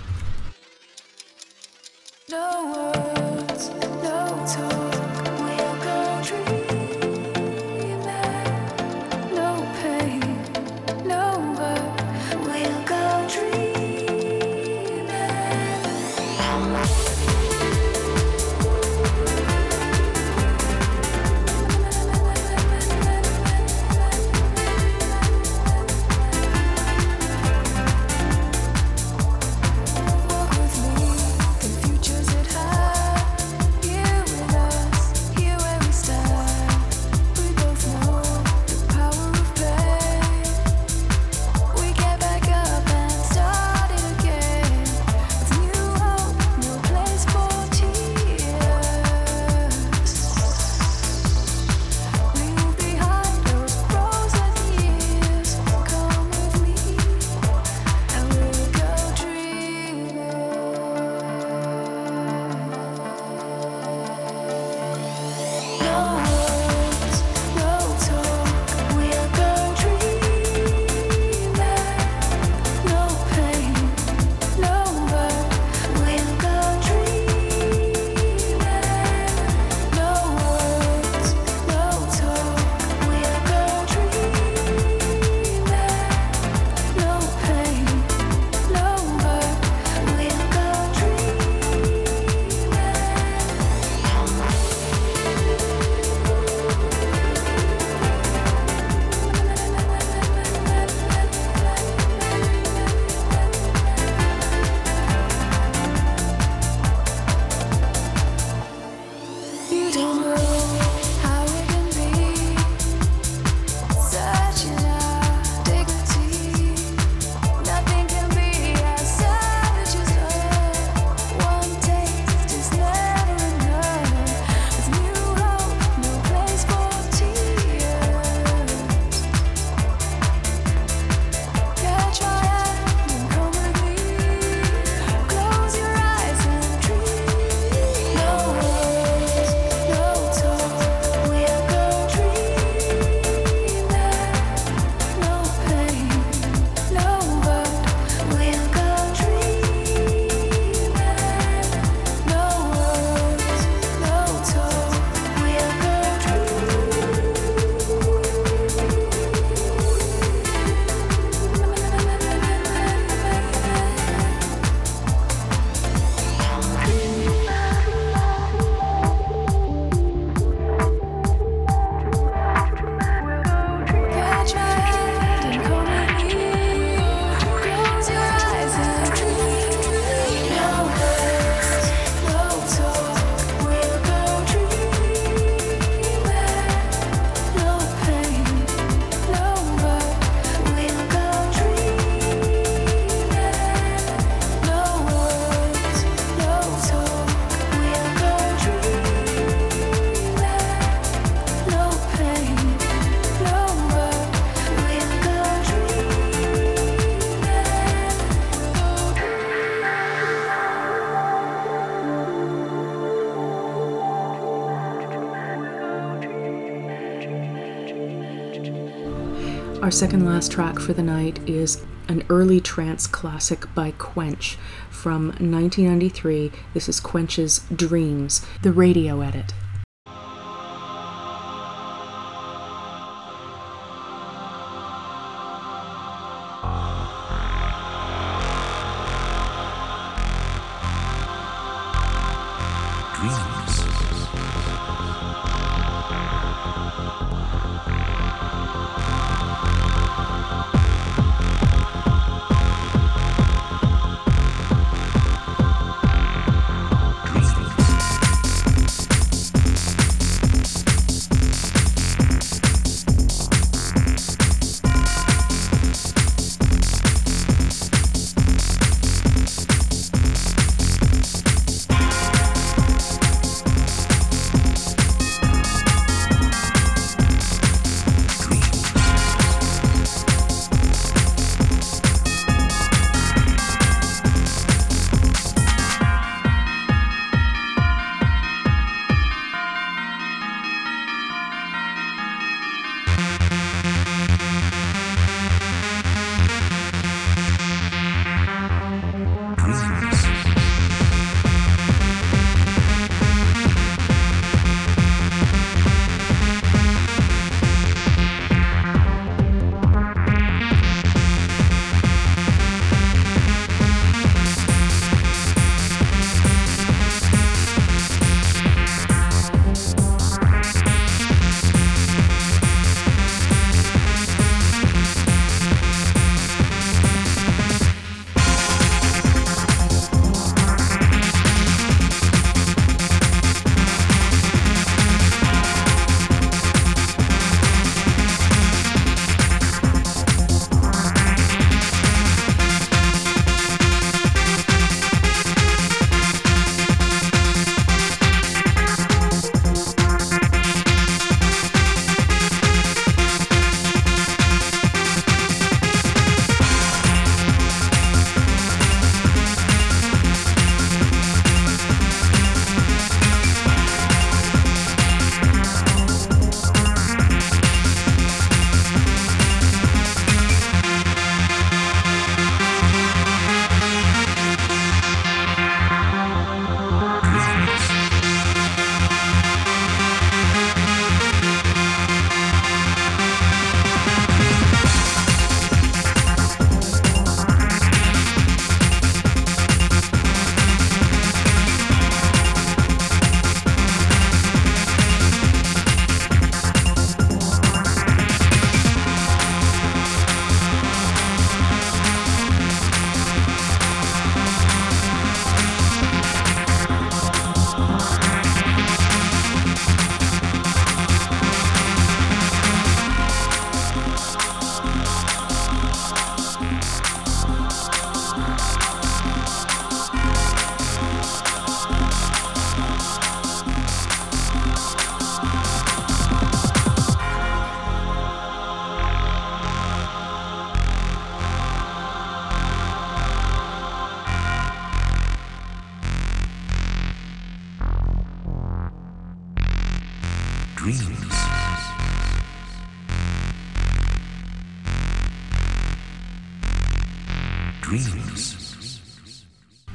second last track for the night is an early trance classic by Quench from 1993. This is Quench's Dreams, the radio edit.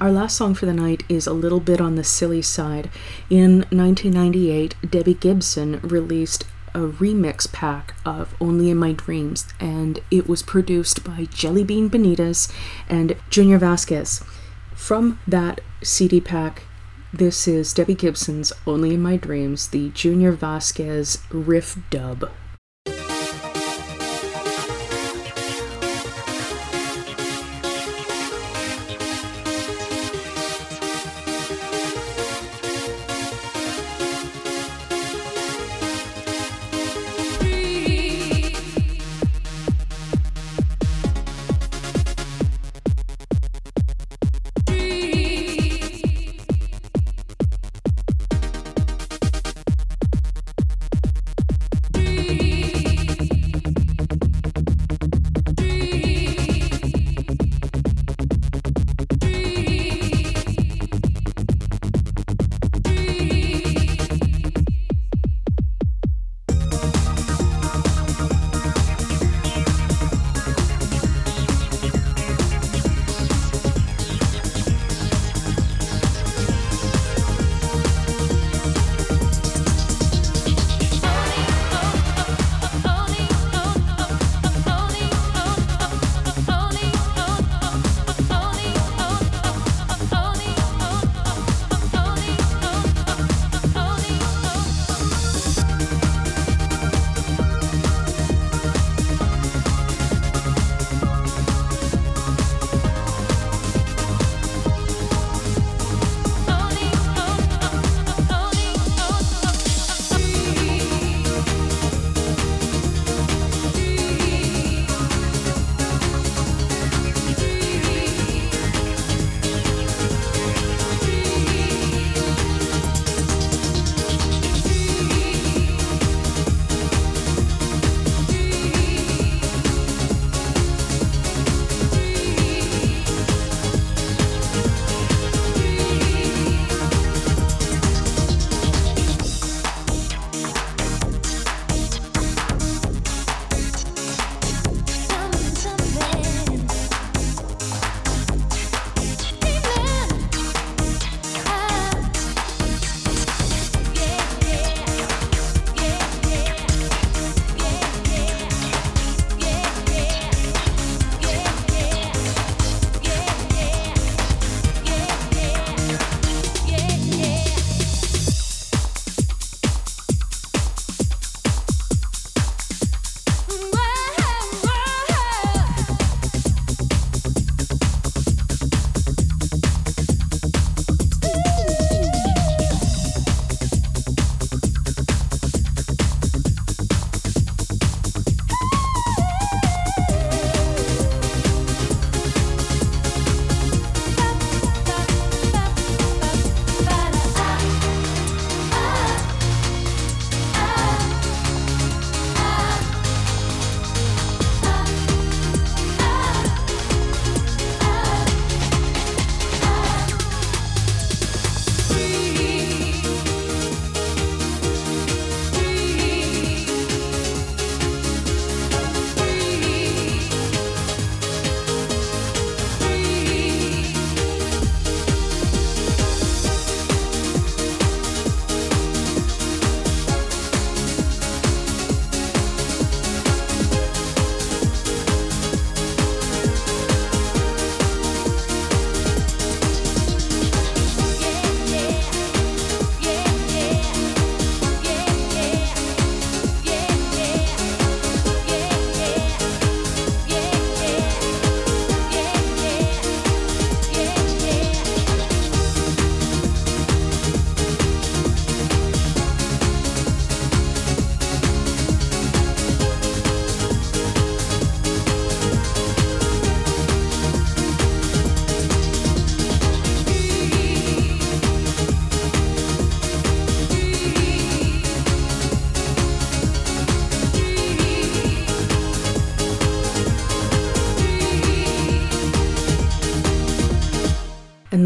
Our last song for the night is a little bit on the silly side. In 1998, Debbie Gibson released a remix pack of Only in My Dreams, and it was produced by Jellybean Benitez and Junior Vasquez. From that CD pack, this is Debbie Gibson's Only in My Dreams, the Junior Vasquez riff dub.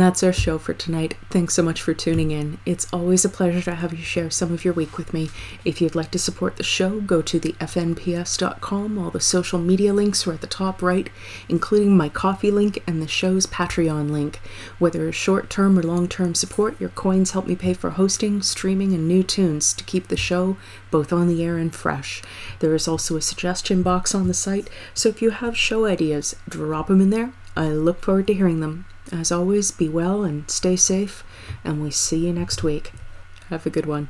That's our show for tonight. Thanks so much for tuning in. It's always a pleasure to have you share some of your week with me. If you'd like to support the show, go to the fnps.com. All the social media links are at the top right, including my coffee link and the show's Patreon link. Whether it's short term or long term support, your coins help me pay for hosting, streaming, and new tunes to keep the show both on the air and fresh. There is also a suggestion box on the site, so if you have show ideas, drop them in there. I look forward to hearing them. As always, be well and stay safe, and we see you next week. Have a good one.